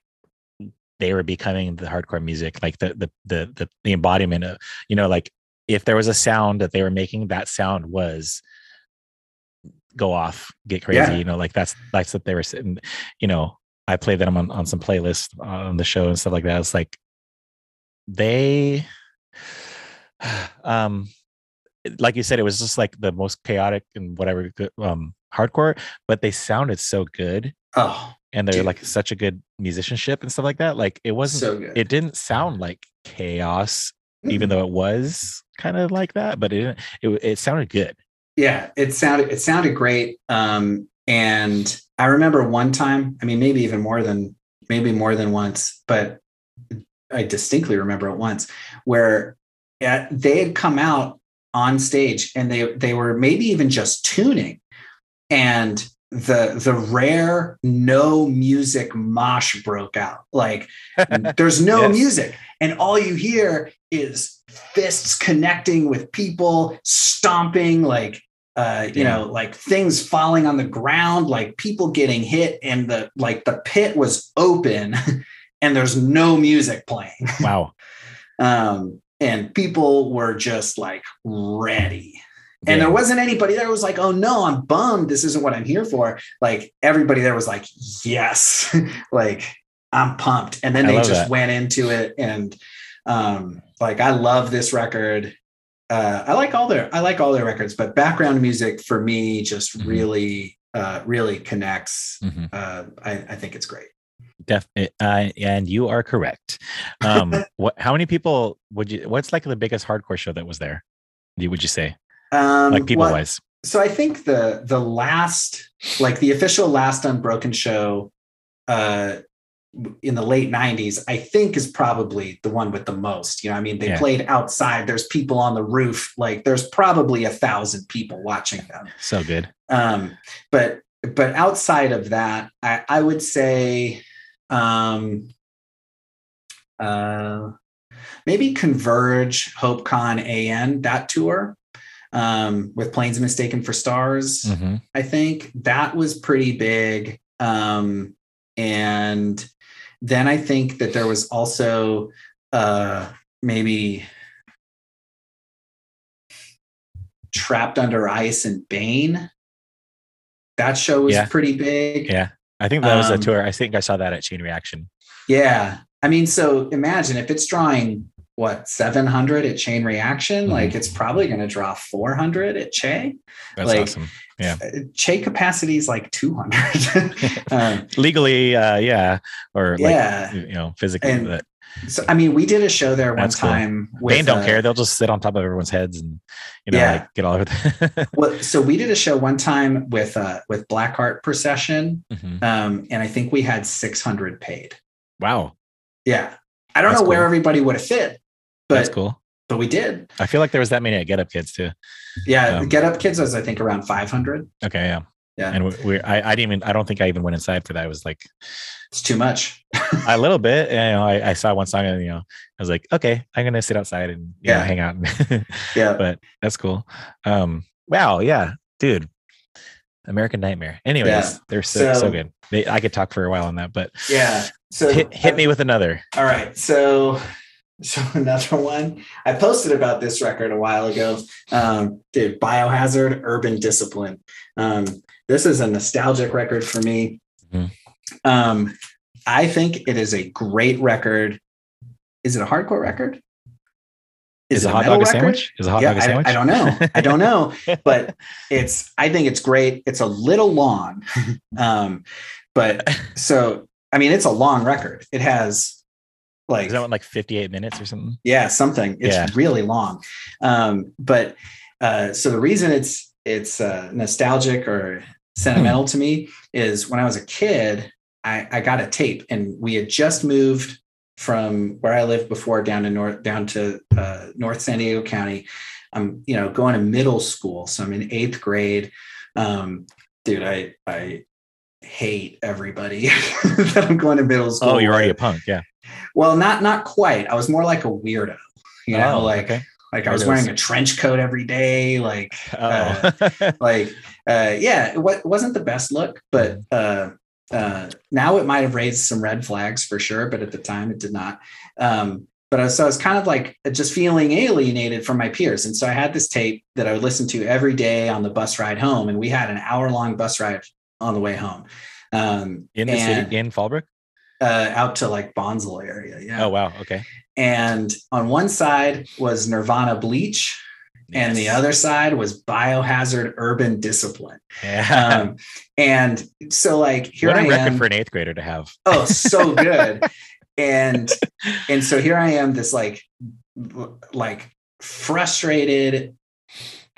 they were becoming the hardcore music, like the the the the, the embodiment of you know like if there was a sound that they were making, that sound was go off, get crazy. Yeah. You know, like that's that's what they were sitting. You know, I played them on on some playlists on the show and stuff like that. It's like they, um, like you said, it was just like the most chaotic and whatever um hardcore, but they sounded so good oh and they're Dude. like such a good musicianship and stuff like that. Like it wasn't. so good it didn't sound like chaos, even Mhm. though it was kind of like that. But it didn't. It it sounded good. yeah it sounded it sounded great um and i remember one time i mean maybe even more than maybe more than once but i distinctly remember it once where uh, they had come out on stage and they they were maybe even just tuning and the the rare no music mosh broke out like there's no Yes. music and all you hear is fists connecting with people stomping like uh you Damn. know like things falling on the ground like people getting hit and the like the pit was open and there's no music playing Wow. um and people were just like ready. And there wasn't anybody there was like oh no i'm bummed. This isn't what i'm here for. Like everybody there was like yes. Like i'm pumped. And then I they just that. went into it and um like i love this record. Uh i like all their i like all their records but background music for me just Mhm. really uh really connects. Mhm. uh I, I think it's great Def- uh, and you are correct. Um, what? How many people would you? What's like the biggest hardcore show that was there? You would you say, um like people what- wise? so I think the the last like the official last unbroken show uh in the late 90s, I think is probably the one with the most. You know, I mean, they Yeah. played outside, there's people on the roof, like there's probably a thousand people watching them. So good. Um, but but outside of that, I, I would say um uh maybe Converge, HopeCon AN, that tour. Um, with planes mistaken for stars. Mhm. I think that was pretty big. Um, and then I think that there was also uh, maybe Trapped Under Ice and Bane. That show was Yeah. pretty big. Yeah. I think that was a Um, tour. I think I saw that at Chain Reaction. Yeah. I mean, so imagine if it's drawing what 700 at Chain Reaction, Mhm. like it's probably going to draw 400 at Che. That's Like, awesome. Yeah. Uh, Che capacity is like 200. um, Legally, uh, yeah. Or like, yeah. you know, physically. And So I mean, we did a show there one That's time. with, Bane don't uh, care. They'll just sit on top of everyone's heads and, you know, Yeah. like get all over the. Well, so we did a show one time with uh with Blackheart Procession, Mhm. um, and I think we had 600 paid. Wow. Yeah, I don't That's know where everybody would have fit, but That's cool. but we did. I feel like there was that many at Get Up Kids too. Yeah, Um, Get Up Kids was I think around 500. Okay. Yeah. Yeah. And we, we I, I didn't even, I don't think I even went inside for that. I was like It's too much. a little bit. And, you know, I, I saw one song and, you know, I was like, okay, I'm going to sit outside and you know, Yeah. hang out. Yeah, but that's cool. Um, wow, yeah, dude. American Nightmare. Anyways, Yeah. they're so, so So- good. They, I could talk for a while on that, but yeah. So hit, hit me with another. All right. So so another one. I posted about this record a while ago. Um, dude, Biohazard Urban Discipline. Um, this is a nostalgic record for me. Mhm. Um, I think it is a great record. Is it a hardcore record? Is, a it hot metal dog a sandwich? Is a hot yeah, dog a I, sandwich? I don't know. I don't know, but it's. I think it's great. It's a little long, um, but so I mean, it's a long record. It has like Is that one like 58 minutes or something? yeah something it's Yeah. really long um but uh so the reason it's it's uh nostalgic or sentimental Hmm. to me is when i was a kid i i got a tape and we had just moved from where i lived before down to north down to uh north san diego county i'm you know going to middle school so i'm in eighth grade um dude i i hate everybody that i'm going to middle school Oh, you're already a punk. Yeah. Well, not not quite. I was more like a weirdo. You know, Oh, like okay. Like I was wearing a trench coat every day. Like Oh. like uh, yeah, it, it wasn't the best look, but uh, uh, now it might have raised some red flags for sure. But at the time, it did not. Um, but I was, so I was kind of like just feeling alienated from my peers, and so I had this tape that I would listen to every day on the bus ride home, and we had an hour long bus ride on the way home. Um, in the and, city, in Fallbrook? uh, out to like Bonsall area. Yeah. Oh, wow. Okay. And on one side was Nirvana Bleach, and the other side was Biohazard Urban Discipline. Yeah. Um, and so, like, here I am. what a I record am. for an eighth grader to have. oh, so good. and and so here I am, this like like frustrated,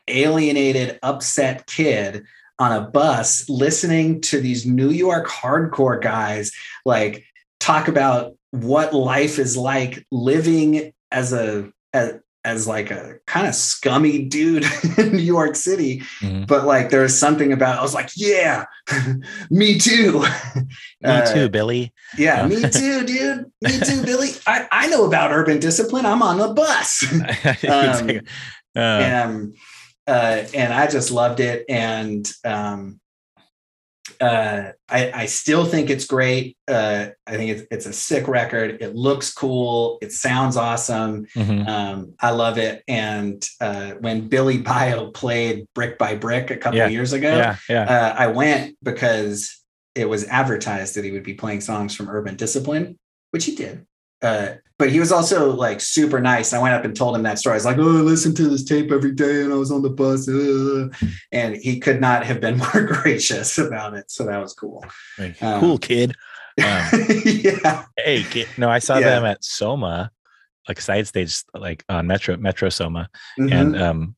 alienated, upset kid on a bus listening to these New York hardcore guys like talk about what life is like living as a as, as like a kind of scummy dude in New York City Mhm. but like there was something about I was like yeah me too Me Uh, too, Billy. yeah, me too, dude. Me too, Billy. I, I know about urban discipline. I'm on the bus. Exactly. uh, and uh, and I just loved it. And um, uh, I, I still think it's great. Uh, I think it's, it's a sick record. It looks cool. It sounds awesome. mhm. Um, I love it. And uh, when Billy Bio played Brick by Brick a couple Yeah. of years ago, Yeah. Yeah. uh, I went because it was advertised that he would be playing songs from Urban Discipline, which he did. Uh, but he was also like super nice. I went up and told him that story. I was like, "Oh, I listened to this tape every day, and I was on the bus," uh," and he could not have been more gracious about it. So that was cool. Um, cool kid. Um, yeah, hey, kid. No, I saw Yeah. them at Soma, like side stage, like on Metro Metro Soma, Mhm. and um,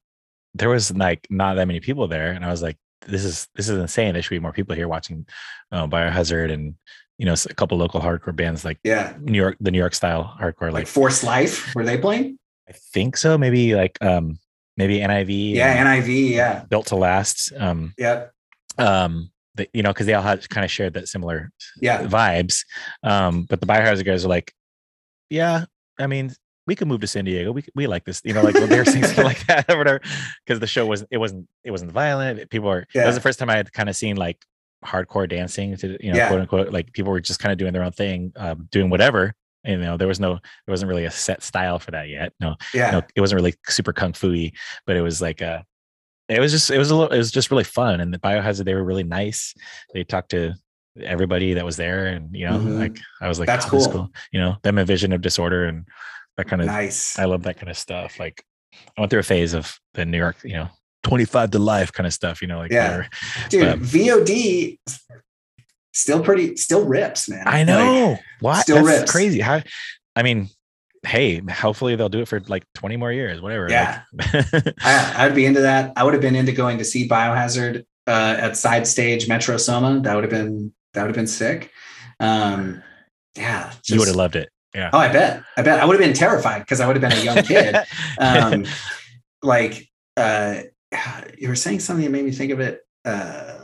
there was like not that many people there, and I was like, this is this is insane. There should be more people here watching uh, Biohazard and you know a couple local hardcore bands like Yeah. New York, the New York style hardcore. Like Like Force Life, were they playing? I think so. Maybe like um maybe NIV. Yeah, NIV. Yeah. Built to Last. Um Yep. um the, you know because they all had kind of shared that similar Yeah. vibes. Um, but the Biohazard guys are like, yeah, I mean, we could move to San Diego. We we like this, you know, like were saying something like that or whatever. Because the show wasn't it wasn't it wasn't violent. People were. That was the first time I had kind of seen like hardcore dancing to you know Yeah. quote unquote like people were just kind of doing their own thing, um, doing whatever. You know, there was no there wasn't really a set style for that yet. No, Yeah. no, it wasn't really super kung fu y but it was like uh it was just it was a little it was just really fun and the biohazard they were really nice they talked to everybody that was there and you know Mhm. like i was like That's "Oh, is cool. you know them a vision of disorder and that kind of Nice. i love that kind of stuff like i went through a phase of the new york you know 25 to life kind of stuff you know like Yeah. whatever. Dude, but- VOD still pretty, still rips, man. i Like, know what still that's rips. crazy how i mean hey hopefully they'll do it for like 20 more years whatever Yeah. like, I, I'd be into that. I would have been into going to see Biohazard uh, at Side Stage Metro Soma. That would have been that would have been sick. Um, yeah, you would have loved it yeah Oh, I bet. I bet. I would have been terrified because I would have been a young kid. um, like uh, you were saying something that made me think of it. Uh,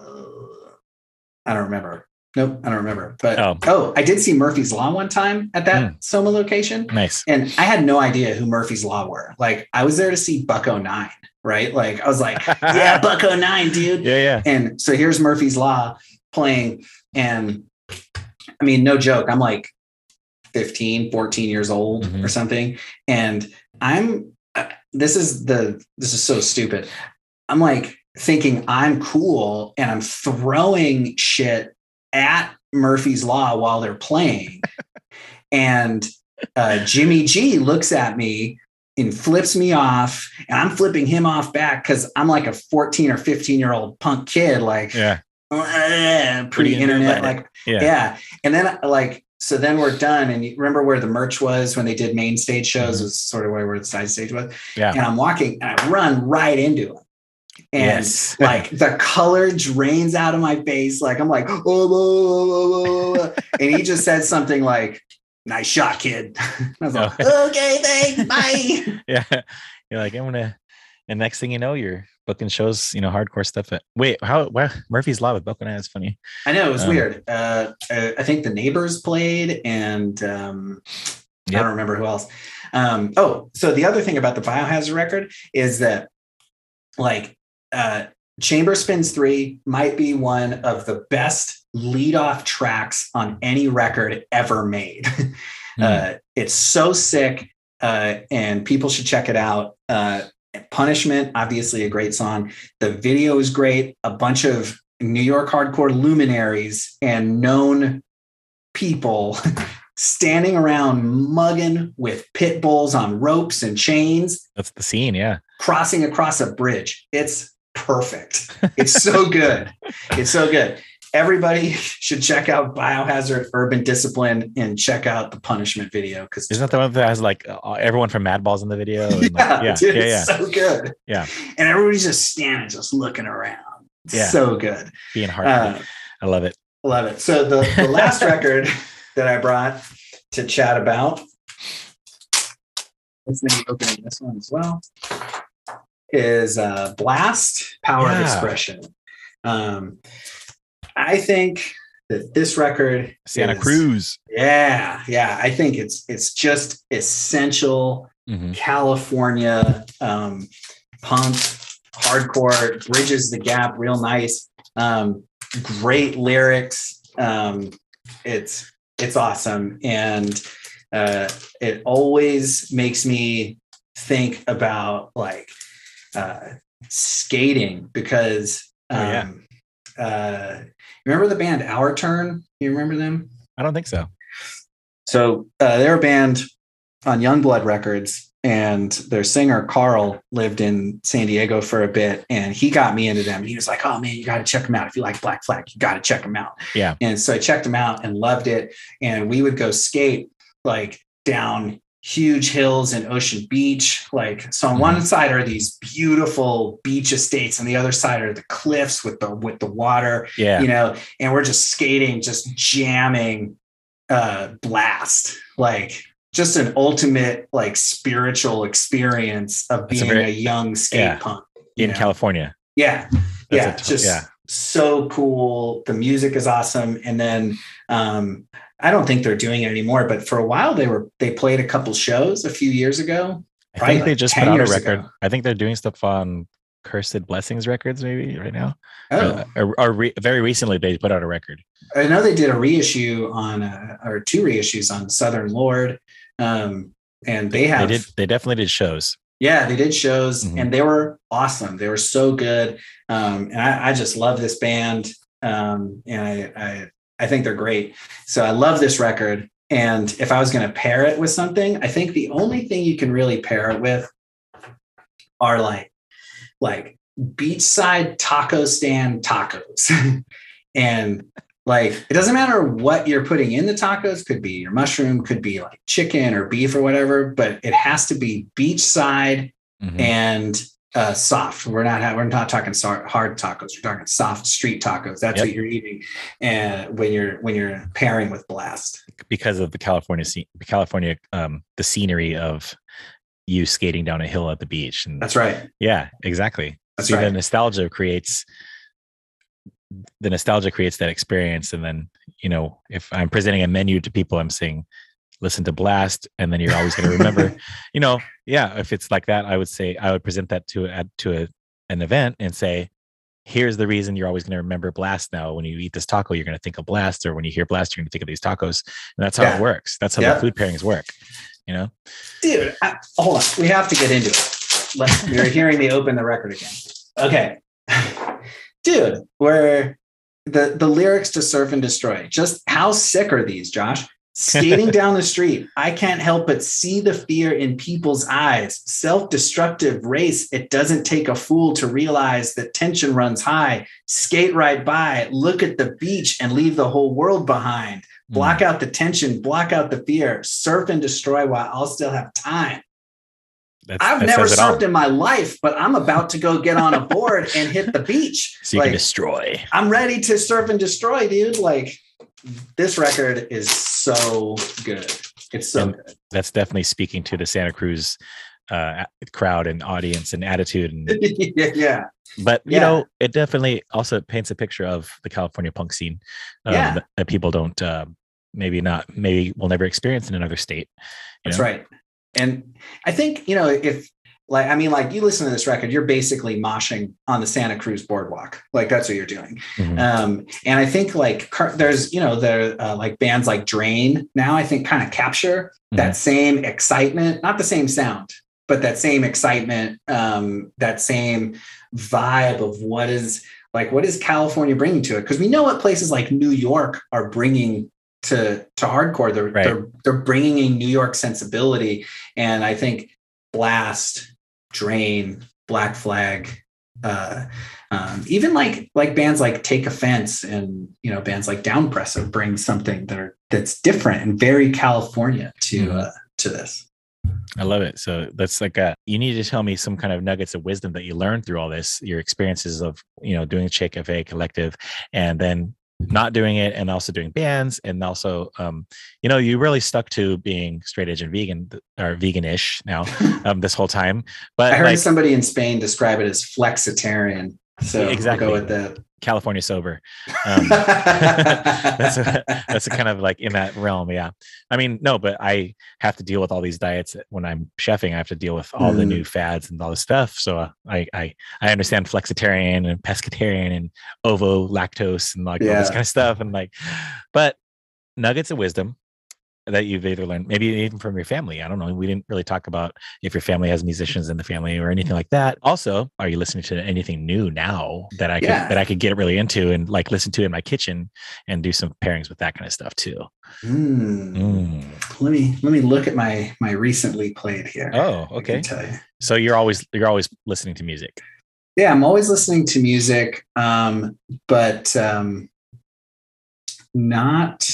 I don't remember. Nope, I don't remember. But Oh. oh, I did see Murphy's Law one time at that Hmm. Soma location. nice And I had no idea who Murphy's Law were. Like I was there to see Buck-O-Nine, right? Like I was like, yeah, Buck-O-Nine, dude. yeah yeah And so here's Murphy's Law playing. And I mean, no joke, I'm like 15, 14 years old Mhm. or something. And I'm, uh, this is the, this is so stupid. I'm like thinking I'm cool and I'm throwing shit at Murphy's Law while they're playing. and uh, Jimmy G looks at me and flips me off, and I'm flipping him off back because I'm like a 14 or 15 year old punk kid, like yeah "Uh, Pretty internet. like yeah yeah. And then like so then we're done. And you remember where the merch was when they did main stage shows Mhm. was sort of where, where the side stage was. Yeah. And I'm walking and I run right into him. And Yes. like the color drains out of my face. Like I'm like, oh, oh, oh, oh, oh," and he just said something like, nice shot, kid. I was like, okay, thanks. Bye. yeah you're like i'm gonna and next thing you know you're booking shows you know hardcore stuff at wait how wow murphy's law with Boca is funny I know it was Um, weird. Uh, uh, I think the neighbors played, and um, I don't remember who else. Um, oh, so the other thing about the Biohazard record is that, like, uh, Chamber Spins Three might be one of the best lead-off tracks on any record ever made. uh, it's so sick, uh, and people should check it out. Uh, Punishment, obviously a great song. The video is great. A bunch of New York hardcore luminaries and known people standing around mugging with pit bulls on ropes and chains, that's the scene yeah crossing across a bridge. It's perfect. It's so good. It's so good. Everybody should check out Biohazard Urban Discipline and check out the punishment video because isn't that the one that has like uh, everyone from madballs in the video and, like, yeah, yeah dude, yeah it's yeah so good. Yeah. And everybody's just standing, just looking around. It's Yeah. So good. being hard Uh, i love it Love it. So the, the last record that I brought to chat about, let's maybe opening this one as well, is uh, Blast Power of Expression. Um, I think that this record santa is- cruz Yeah, yeah. I think it's it's just essential Mhm. California um, punk, hardcore, bridges the gap real nice. Um, great lyrics. Um, it's it's awesome, and uh, it always makes me think about like uh, skating because. Oh, yeah. Um, uh, remember the band Our Turn? You remember them? i don't think so So uh, they're a band on Youngblood Records, and their singer Carl lived in San Diego for a bit, and he got me into them. He was like, "Oh man, you got to check them out. If you like Black Flag, you got to check them out." Yeah. And so I checked them out and loved it. And we would go skate like down huge hills and Ocean Beach. Like, so on one side are these beautiful beach estates, and the other side are the cliffs with the with the water. Yeah. You know, and we're just skating, just jamming uh blast. Like just an ultimate like spiritual experience of That's a being a, young skate yeah. punk. you in know? California. Yeah. That's yeah. t- just yeah. so cool. The music is awesome. And then um I don't think they're doing it anymore, but for a while they were they played a couple shows a few years ago. I think they just 10 put out a record. ago. I think they're doing stuff on Cursed Blessings Records, maybe right now. Oh, Uh, or, or re- very recently, they put out a record. I know they did a reissue on uh, or two reissues on Southern Lord. Um and they have They did. They definitely did shows. Yeah, they did shows Mhm. and they were awesome. They were so good. Um, and I, I just love this band. Um, and I, I, I think they're great. So I love this record. And if I was going to pair it with something, I think the only thing you can really pair it with are like, like beachside taco stand tacos. and like, it doesn't matter what you're putting in the tacos, could be your mushroom, could be like chicken or beef or whatever, but it has to be beachside Mhm. and uh, soft. We're not we're not talking hard tacos. We're talking soft street tacos. That's Yep. what you're eating, and when you're when you're pairing with blast. because of the California scene, California, um, the scenery of you skating down a hill at the beach, and That's right. yeah, exactly. That's See, the nostalgia creates the nostalgia creates that experience, and then you know, if I'm presenting a menu to people, I'm saying, listen to Blast, and then you're always going to remember. you know, yeah, if it's like that, I would say I would present that to a, to a, an event and say. Here's the reason you're always going to remember Blast now. When you eat this taco, you're going to think of Blast, or when you hear Blast, you're going to think of these tacos. And that's how Yeah. it works. That's how Yeah. the food pairings work. You know, dude. I, hold on, we have to get into it. Let, you're hearing me open the record again. Okay, dude. Where the the lyrics to "Surf and Destroy"? Just how sick are these, Josh? Skating down the street, I can't help but see the fear in people's eyes. Self destructive race. It doesn't take a fool to realize that tension runs high. Skate right by, look at the beach, and leave the whole world behind. Hmm. Block out the tension, block out the fear, surf and destroy while I'll still have time. That's, I've never says it all. surfed in my life, but I'm about to go get on a board and hit the beach. So you like, can destroy. I'm ready to surf and destroy, dude. Like this record is so good. It's so And- good. that's definitely speaking to the Santa Cruz uh, crowd and audience and attitude. And yeah, but you Yeah. know, it definitely also paints a picture of the California punk scene um, Yeah. that, that people don't uh, maybe not maybe will never experience in another state. That's know? right. And I think, you know, if like, I mean, like you listen to this record, you're basically moshing on the Santa Cruz boardwalk. Like that's what you're doing. Mhm. Um, and I think like car- there's, you know, there uh, like bands like Drain now, I think kind of capture Mhm. that same excitement, not the same sound, but that same excitement, um, that same vibe of what is like, what is California bringing to it? Because we know what places like New York are bringing to to hardcore. They're Right. they're they're bringing a New York sensibility, and I think Blast, Drain, Black Flag, uh, um, even like like bands like Take Offense and you know bands like Downpressor bring something that are that's different and very California to Mhm. uh, to this. I love it. So that's like a you need to tell me some kind of nuggets of wisdom that you learned through all this, your experiences of you know doing Che Cafe Collective, and then not doing it, and also doing bands, and also um, you know you really stuck to being straight edge and vegan or veganish now um, this whole time. But I heard like somebody in Spain describe it as flexitarian. So Exactly. I'll go with that. California sober. Um, that's a, that's a kind of like in that realm yeah i mean no but i have to deal with all these diets when i'm chefing i have to deal with all the Mm. new fads and all this stuff so uh, i i i understand flexitarian and pescatarian and ovo lactose and like all this kind of stuff and like but nuggets of wisdom that you've either learned maybe even from your family i don't know we didn't really talk about if your family has musicians in the family or anything like that also are you listening to anything new now that i could Yeah. that i could get really into and like listen to in my kitchen and do some pairings with that kind of stuff too Mm. Mm. Let me let me look at my my recently played here. oh okay you. so you're always you're always listening to music Yeah, I'm always listening to music, um, but um, not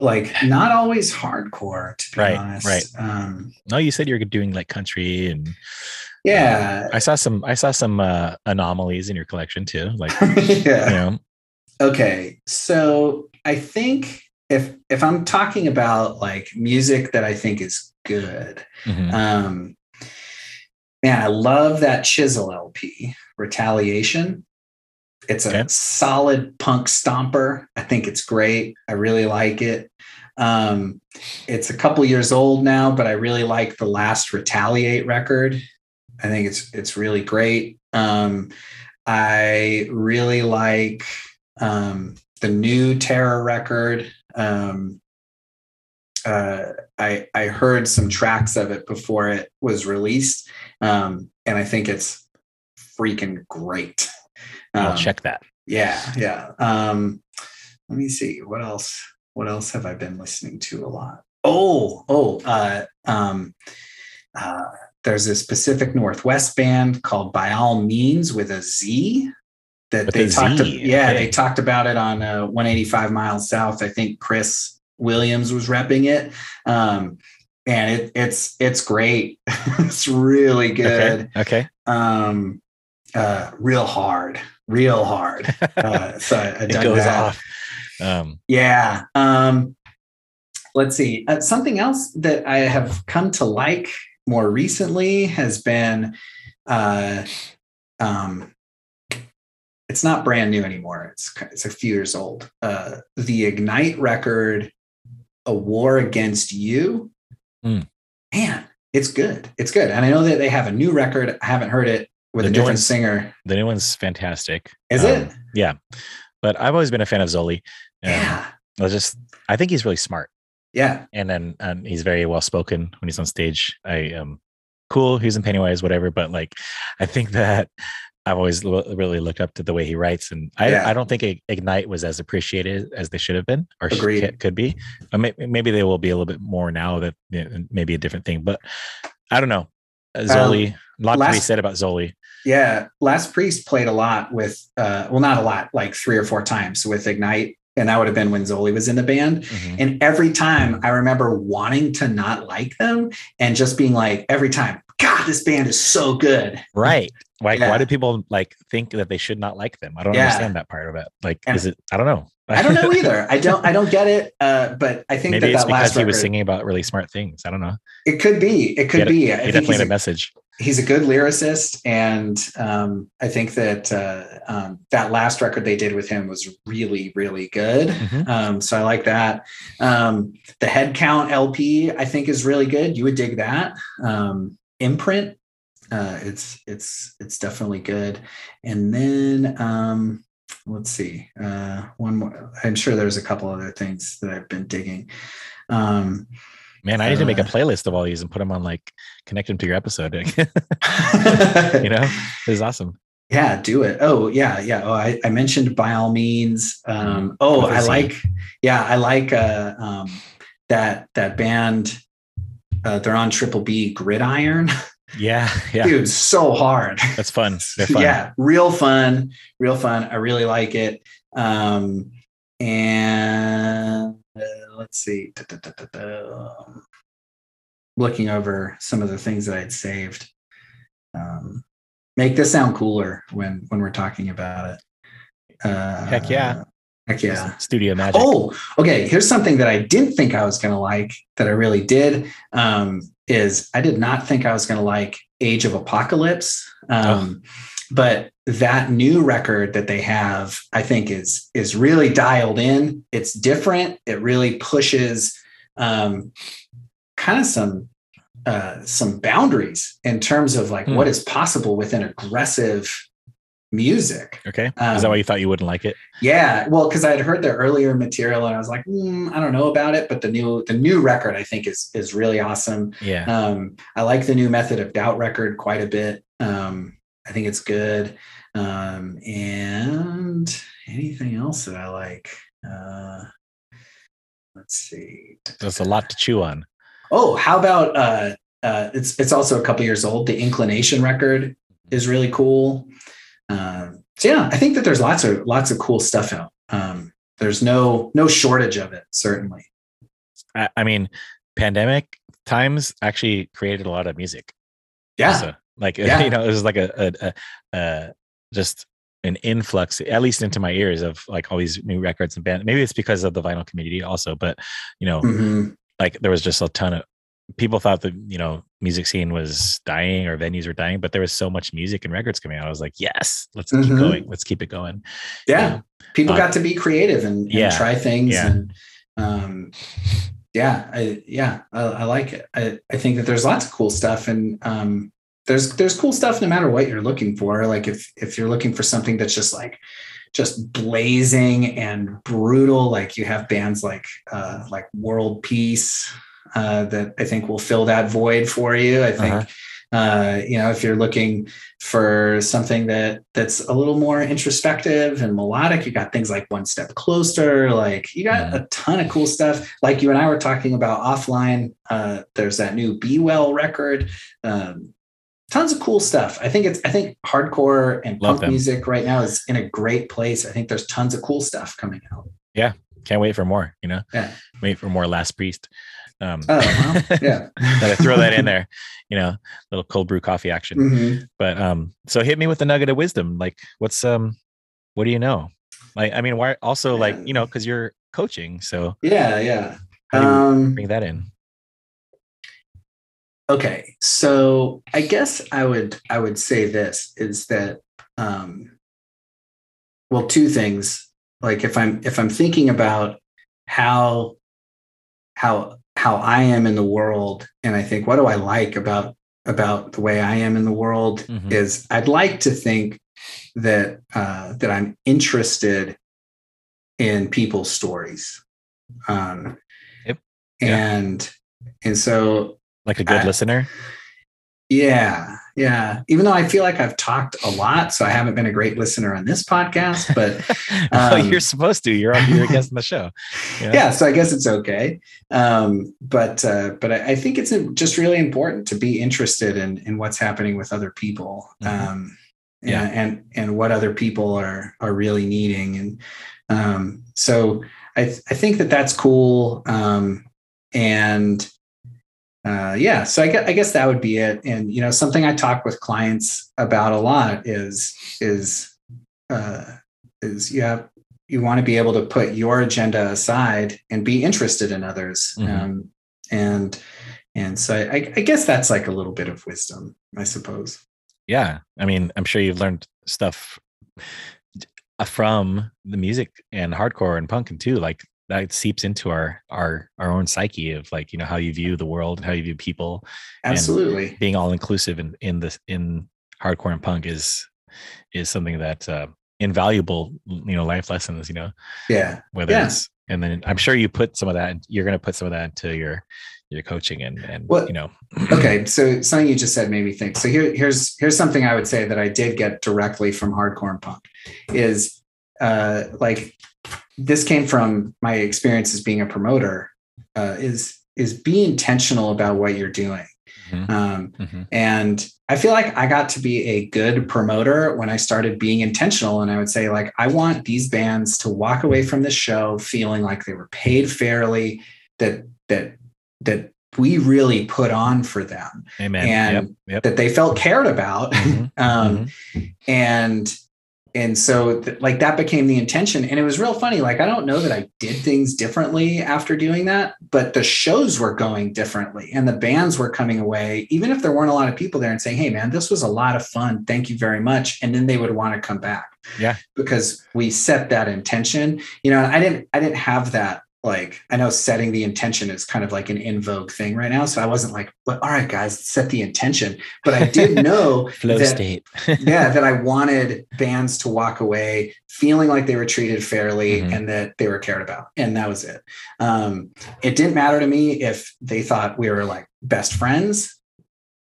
like not always hardcore to be Right, honest. right. Um, No, you said you're doing like country and yeah, I saw some I saw some uh anomalies in your collection too. Like, yeah. you know, Okay, so I think if if I'm talking about like music that I think is good, mhm. um, man, I love that Chisel LP, Retaliation. It's a Okay. solid punk stomper. I think it's great. I really like it. Um, it's a couple years old now, but I really like the last Retaliate record. I think it's it's really great. Um, I really like um, the new Terror record. Um, uh, I I heard some tracks of it before it was released, um, and I think it's freaking great. I'll Um, check that. Yeah, yeah. Um, let me see what else. What else have I been listening to a lot? Oh, oh, uh, um, uh, there's this Pacific Northwest band called By All Means with a Z that With they talked. Z, yeah, okay. they talked about it on uh, 185 miles south. I think Chris Williams was repping it. Um, and it, it's it's great. it's really good Okay. Okay. um uh real hard real hard. Uh so I, I It goes that. off. Um, yeah um let's see. Uh, something else that i have come to like more recently has been uh um it's not brand new anymore. It's it's a few years old. Uh the ignite record a war against you. Hmm. man it's good. It's good. And i know that they have a new record. I haven't heard it with The a new different singer the new one's fantastic. is Um, it Yeah. But I've always been a fan of Zoli. Um, yeah I was just I think he's really smart. yeah and then and he's very well spoken when he's on stage. I um cool. He's in Pennywise, whatever. But like, I think that I've always lo- really looked up to the way he writes, and I Yeah. I don't think Ignite was as appreciated as they should have been or sh- could be. Or may- maybe they will be a little bit more now that you know, maybe a different thing. But I don't know. Uh, Zoli, a lot to be said about Zoli. Yeah, Last Priest played a lot with, uh, well, not a lot, like three or four times with Ignite, and that would have been when Zoli was in the band. Mhm. And every time I remember wanting to not like them and just being like, every time, God, this band is so good. Right. Like, Yeah. why do people like think that they should not like them? I don't Yeah. understand that part of it. Like, And- is it? I don't know. I don't know either. I don't. I don't get it. Uh, but I think Maybe that it's that because he was singing about really smart things. I don't know. It could be. It could had be. He I think definitely had a, message. He's a good lyricist, and um, I think that uh, um, that last record they did with him was really, really good. Mhm. Um, so I like that. Um, the Headcount LP I think is really good. You would dig that. Um, Imprint, uh, it's it's it's definitely good. And then um, let's see, uh, one more. I'm sure there's a couple other things that I've been digging. Man, I need to make a Uh, playlist of all these and put them on like connect them to your episode. you know, this is awesome. Yeah, do it. Oh, yeah, yeah. Oh, I, I mentioned by all means. Um, oh, With a I like, yeah, I like uh, um, that that band. Uh, they're on Triple B Gridiron. Yeah, yeah, Dude, so hard. that's fun. They're fun. Yeah, real fun, real fun. I really like it. Um, and let's see. Looking over some of the things that I'd saved. Um, make this sound cooler when when we're talking about it. Uh, Heck yeah. Heck yeah. Studio Magic. Oh, okay. Here's something that I didn't think I was going to like that I really did. Um, is I did not think I was going to like Age of Apocalypse. Um, But that new record that they have, I think is is really dialed in. It's different. It really pushes um, kind of some uh, some boundaries in terms of like Hmm. what is possible within aggressive music. okay. is um, that why you thought you wouldn't like it? Yeah, well, because I had heard their earlier material and I was like, "Hmm, I don't know about it, but the new the new record I think is is really awesome. Yeah. Um, I like the new Method of Doubt record quite a bit. Um, I think it's good. Um, and anything else that I like? Uh, let's see. There's a lot to chew on. Oh, how about uh, uh, it's it's also a couple years old. The Inclination record is really cool. Um, so yeah, I think that there's lots of lots of cool stuff out. Um, there's no no shortage of it, certainly. I, I mean, pandemic times actually created a lot of music. Yeah. also. like Yeah. you know, it was like a, a, a, a just an influx, at least into my ears, of like all these new records and band. Maybe it's because of the vinyl community also, but you know, Mhm. like there was just a ton of people thought the you know music scene was dying or venues were dying, but there was so much music and records coming out. I was like, yes, let's keep Mhm. going. Let's keep it going. Yeah. People Uh, got to be creative and, and yeah. try things. Yeah. And um, yeah, I, yeah, I, I like it. I, I think that there's lots of cool stuff and um, there's, there's cool stuff no matter what you're looking for. Like if, if you're looking for something that's just like, just blazing and brutal, like you have bands like, uh, like World Peace, uh, that I think will fill that void for you. I think, Uh-huh. uh, you know, if you're looking for something that that's a little more introspective and melodic, you got things like One Step Closer. Like you got a ton of cool stuff. Like you and I were talking about offline. Uh, there's that new Be Well record. Um, tons of cool stuff. I think it's I think hardcore and Love punk them. music right now is in a great place. I think there's tons of cool stuff coming out. Yeah, can't wait for more, you know, Yeah. wait for more Last Priest. Um, Oh, well, yeah. Gotta throw that in there, you know, little cold brew coffee action. Mhm. But um, so hit me with the nugget of wisdom. Like, what's um, what do you know? Like, I mean, why also like you know, because you're coaching, so Yeah, yeah. how do you Um, bring that in? okay so i guess i would i would say this is that um well two things like if i'm if i'm thinking about how how how i am in the world and i think what do i like about about the way i am in the world Mhm. is i'd like to think that uh that i'm interested in people's stories um Yep. Yeah. and and so Like a good I- listener. yeah, yeah. Even though I feel like I've talked a lot, so I haven't been a great listener on this podcast, but oh, um, you're supposed to. You're on. You're guest on the show. know? yeah, so I guess it's okay. Um, but uh, but I, I think it's just really important to be interested in in what's happening with other people, Mhm. um, Yeah. and, and and what other people are are really needing, and um, so I th- I think that that's cool, um, and uh, yeah, so I guess, I guess that would be it. And you know, something I talk with clients about a lot is is uh, is you have you want to be able to put your agenda aside and be interested in others. Mhm. Um, and and so I, I guess that's like a little bit of wisdom, I suppose. yeah i mean i'm sure you've learned stuff uh, from the music and hardcore and punk and too like that seeps into our our our own psyche of like you know how you view the world and how you view people Absolutely. being all inclusive in in this in hardcore and punk is is something that uh invaluable you know life lessons you know Yeah. whether Yeah. it's and then i'm sure you put some of that you're going to put some of that into your your coaching and and Well, you know okay so something you just said made me think so here, here's here's something i would say that i did get directly from hardcore and punk is uh like this came from my experience as being a promoter uh is is be intentional about what you're doing Mhm. um Mhm. and i feel like i got to be a good promoter when i started being intentional and i would say like i want these bands to walk away from this show feeling like they were paid fairly that that that we really put on for them amen and yep, yep. that they felt cared about Mhm. um and and so th- like that became the intention. And it was real funny like i don't know that i did things differently after doing that but the shows were going differently and the bands were coming away even if there weren't a lot of people there and saying hey man this was a lot of fun. Thank you very much. And then they would want to come back. Yeah. because we set that intention. You know i didn't i didn't have that like i know setting the intention is kind of like an in vogue thing right now so i wasn't like well, all right guys set the intention but i did know flow that- state yeah, that I wanted bands to walk away feeling like they were treated fairly Mhm. and that they were cared about. And that was it. Um, it didn't matter to me if they thought we were like best friends.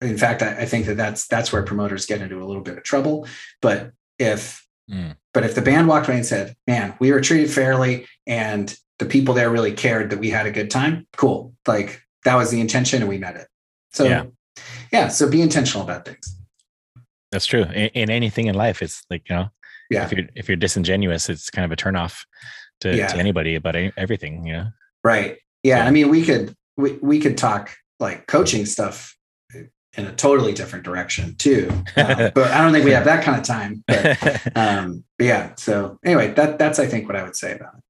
In fact, I, I think that that's that's where promoters get into a little bit of trouble. But if Mm. but if the band walked away and said, "Man, we were treated fairly," and the people there really cared that we had a good time, cool. Like that was the intention, and we met it. So Yeah. yeah so be intentional about things. That's true. In, in anything in life, it's like you know, Yeah. if you're if you're disingenuous, it's kind of a turnoff to, Yeah. to anybody about everything. You know, Right. Yeah, I mean, we could we, we could talk like coaching stuff in a totally different direction too. Um, but I don't think we have that kind of time. But, um, but yeah. So anyway, that that's I think what I would say about it.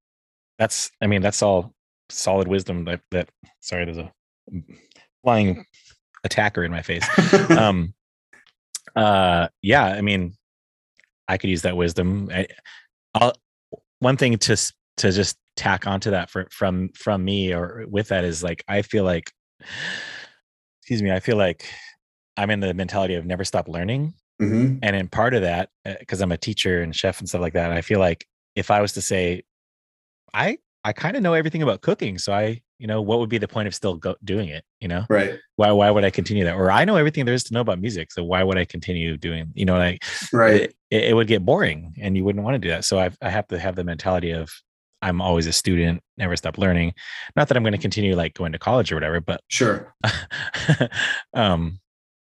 That's i mean that's all solid wisdom that that sorry there's a flying attacker in my face. Um uh yeah i mean i could use that wisdom. I, I'll, one thing to to just tack onto that for, from from me or with that is like i feel like excuse me i feel like i'm in the mentality of never stop learning. Mhm. and in part of that because i'm a teacher and chef and stuff like that i feel like if i was to say i i kind of know everything about cooking so i you know what would be the point of still go, doing it you know Right. why why would i continue that or i know everything there is to know about music so why would i continue doing you know like Right. it, it would get boring and you wouldn't want to do that so i i have to have the mentality of i'm always a student never stop learning not that i'm going to continue like going to college or whatever but Sure. um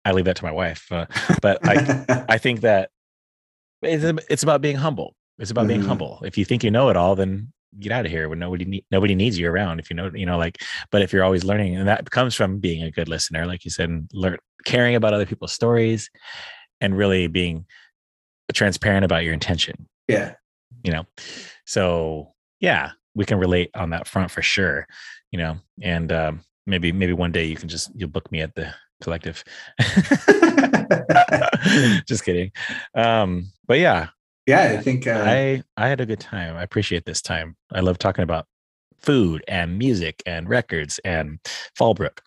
i leave that to my wife uh, but i I think that it's, it's about being humble. It's about being Mhm. humble. If you think you know it all, then get out of here when nobody need, nobody needs you around. If you know, you know, like, but if you're always learning, and that comes from being a good listener, like you said, and learn caring about other people's stories, and really being transparent about your intention. yeah. You know, so yeah, we can relate on that front for sure. You know, and um, maybe maybe one day you can just you'll book me at the collective. just kidding. Um, but yeah, Yeah. I think. Uh, I I had a good time. I appreciate this time. I love talking about food and music and records and Fallbrook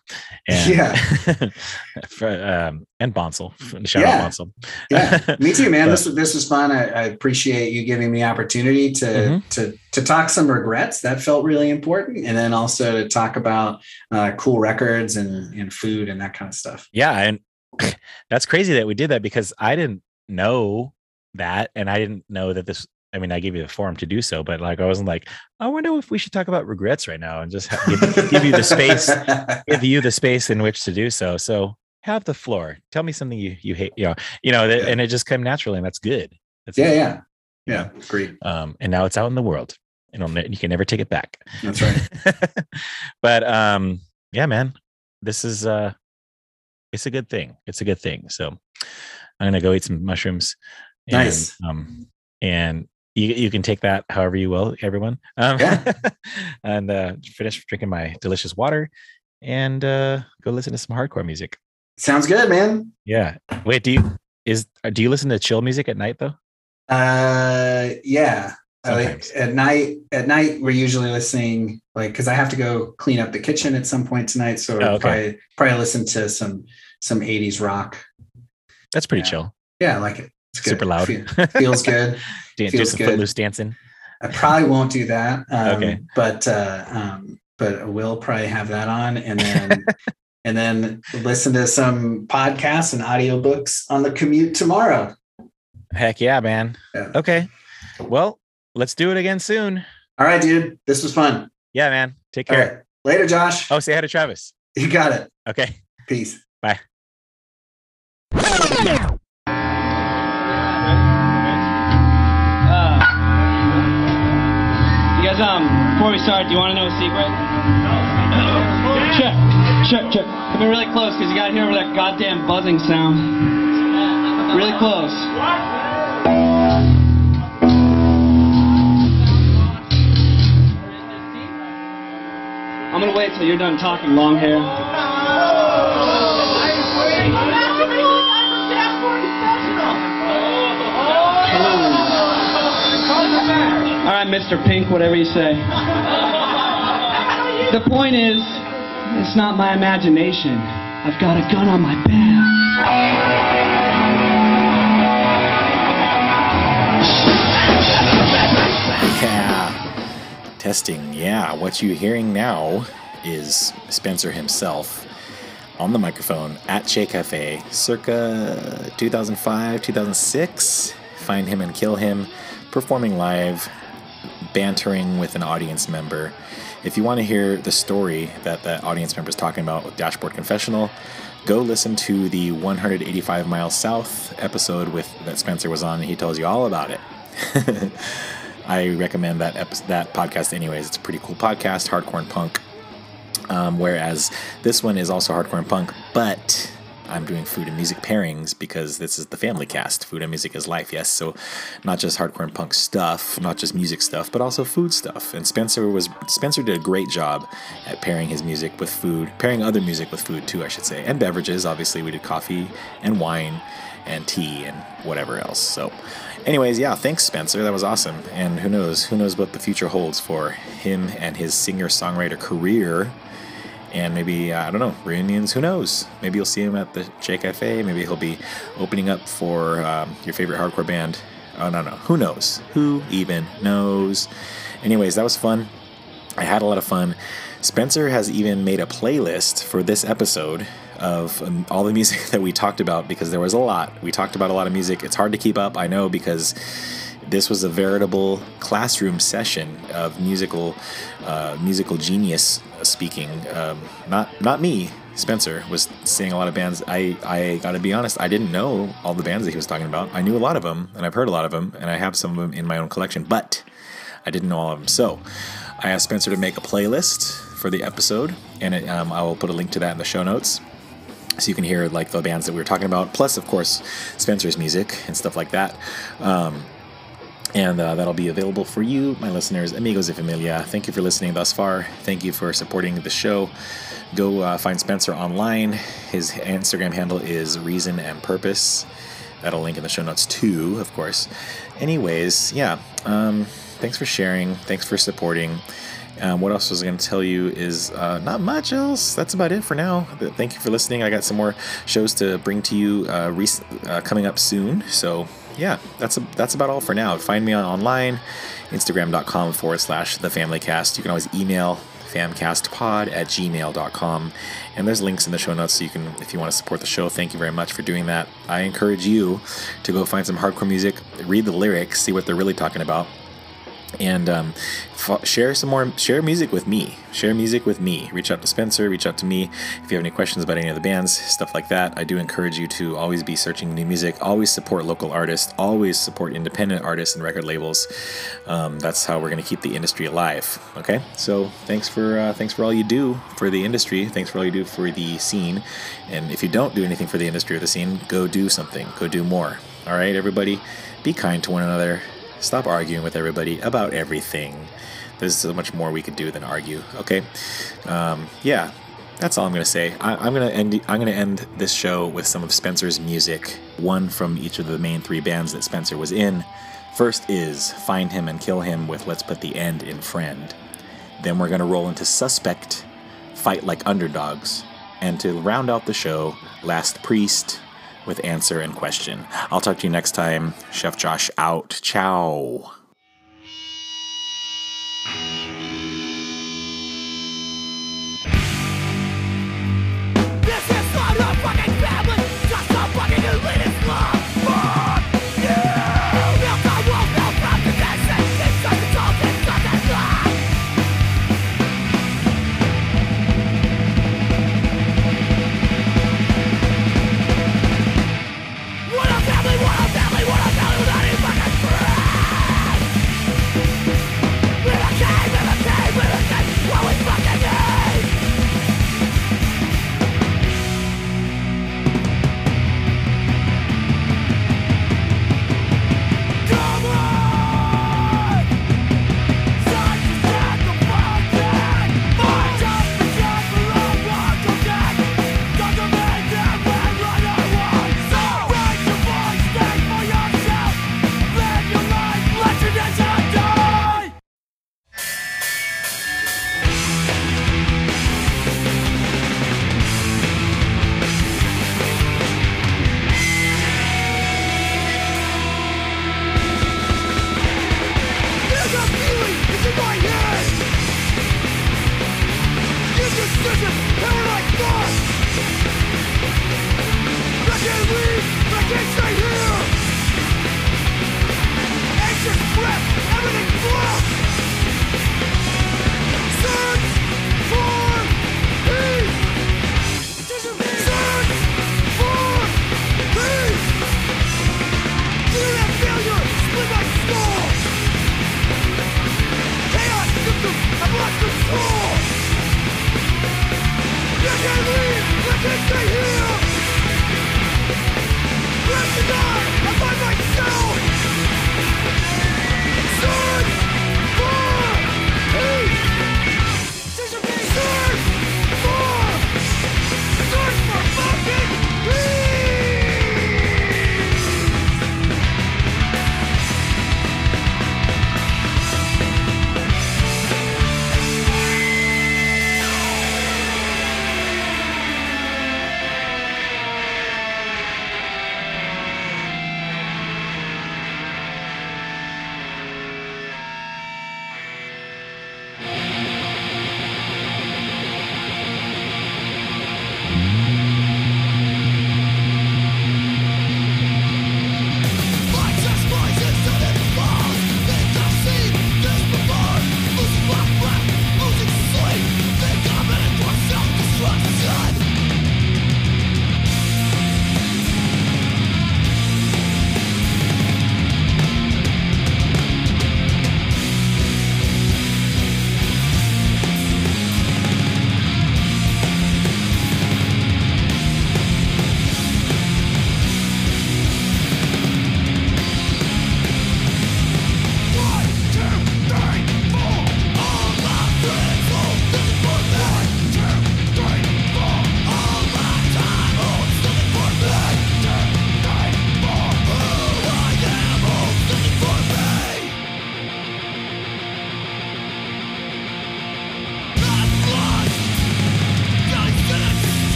and Yeah. for, um, and Bonsall. Shout Yeah. out Bonsall. yeah. Me too, man. But- This was this was fun. I, I appreciate you giving me opportunity to Mhm. to to talk some regrets. That felt really important, and then also to talk about uh, cool records and and food and that kind of stuff. yeah, and that's crazy that we did that because I didn't know that, and I didn't know that this. I mean, I gave you the forum to do so, but like I wasn't like, I wonder if we should talk about regrets right now and just ha- give, give you the space give you the space in which to do so. So have the floor. Tell me something you you hate. You know, you know, Yeah. and it just came naturally, and that's good. That's yeah, good. yeah, yeah. Agreed. Um, and now it's out in the world. You know, you can never take it back. That's right. but um, yeah, man, this is uh, it's a good thing. It's a good thing. So I'm gonna go eat some mushrooms. And, Nice. Um, and you you can take that however you will, everyone. Um, Yeah. and uh, finish drinking my delicious water, and uh, go listen to some hardcore music. Sounds good, man. Yeah. Wait, do you is uh, do you listen to chill music at night though? Uh, yeah. I like at night. At night, we're usually listening like because I have to go clean up the kitchen at some point tonight. So Oh, okay. probably probably listen to some some '80s rock. That's pretty Yeah. chill. Yeah, I like it. Super loud. Fe- feels good. Dan- do feels some good. footloose dancing. I probably won't do that. Um, Okay. But uh, um, but I will probably have that on, and then and then listen to some podcasts and audiobooks on the commute tomorrow. Heck yeah, man. Yeah. Okay. Well, let's do it again soon. All right, dude. This was fun. Yeah, man. Take care. right. Later, Josh. Oh, say hi to Travis. You got it. Okay. Peace. You um, before we start, do you want to know a secret? Check, check, check. Come really close, because you gotta hear that goddamn buzzing sound. Really close. I'm gonna wait till you're done talking, long hair. All right, Mr. Pink, whatever you say. The point is, it's not my imagination. I've got a gun on my back. Yeah. Testing. Yeah. What you're hearing now is Spencer himself on the microphone at Che Cafe circa 2005, 2006. Find him and kill him performing live, bantering with an audience member. If you want to hear the story that that audience member is talking about with Dashboard Confessional, go listen to the 185 Miles South episode with that Spencer was on. And he tells you all about it. I recommend that that podcast anyways. It's a pretty cool podcast, hardcore and punk. Um, whereas this one is also hardcore and punk, but I'm doing food and music pairings because this is the family cast. Food and music is life, yes. So not just hardcore and punk stuff, not just music stuff, but also food stuff. And Spencer was Spencer did a great job at pairing his music with food, pairing other music with food too, I should say, and beverages. Obviously, we did coffee and wine and tea and whatever else. So, anyways, yeah, thanks Spencer. That was awesome. And who knows, who knows what the future holds for him and his singer-songwriter career and maybe uh, I don't know reunions. Who knows? Maybe you'll see him at the Che Cafe. Maybe he'll be opening up for um, your favorite hardcore band. Oh no, no. Who knows? Who even knows? Anyways, that was fun. I had a lot of fun. Spencer has even made a playlist for this episode of um, all the music that we talked about because there was a lot. We talked about a lot of music. It's hard to keep up, I know, because this was a veritable classroom session of musical uh, musical genius speaking. Um, not not me. Spencer was seeing a lot of bands. I I got to be honest. I didn't know all the bands that he was talking about. I knew a lot of them, and I've heard a lot of them, and I have some of them in my own collection. But I didn't know all of them. So I asked Spencer to make a playlist for the episode, and it, um, I will put a link to that in the show notes so you can hear like the bands that we were talking about plus of course spencer's music and stuff like that um, and uh, that'll be available for you, my listeners, amigos y familia. Thank you for listening thus far. Thank you for supporting the show. Go uh, find Spencer online. His Instagram handle is Reason and Purpose. That'll link in the show notes too, of course. Anyways, yeah. Um, thanks for sharing. Thanks for supporting. Um, what else was I going to tell you is uh, not much else. That's about it for now. Thank you for listening. I got some more shows to bring to you uh, rec- uh, coming up soon. So yeah, that's a, that's about all for now. Find me on online, Instagram.com forward slash the family cast. You can always email famcastpod at gmail.com. And there's links in the show notes so you can, if you want to support the show, thank you very much for doing that. I encourage you to go find some hardcore music, read the lyrics, see what they're really talking about and um, f- share some more share music with me. Share music with me. Reach out to spencer reach out to me. If you have any questions about any of the bands stuff like that i do encourage you to always be searching new music. Always support local artists. Always support independent artists and record labels. Um, that's how we're going to keep the industry alive okay? So thanks for uh, thanks for all you do for the industry. Thanks for all you do for the scene. And if you don't do anything for the industry or the scene go do something. Go do more. All right everybody? Be kind to one another Stop arguing with everybody about everything. There's so much more we could do than argue. Okay, um, yeah, that's all I'm gonna say. I, am gonna end. I'm gonna end this show with some of Spencer's music. One from each of the main three bands that Spencer was in. First is "Find Him and Kill Him" with "Let's Put the End in Friend." Then we're gonna roll into "Suspect," "Fight Like Underdogs," and to round out the show, "Last Priest." With answer and question. I'll talk to you next time. Chef Josh out. Ciao.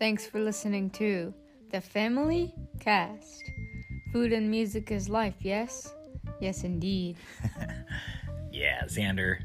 Thanks for listening to the Family Cast. Food and music is life, yes? Yes, indeed. Yeah, Xander,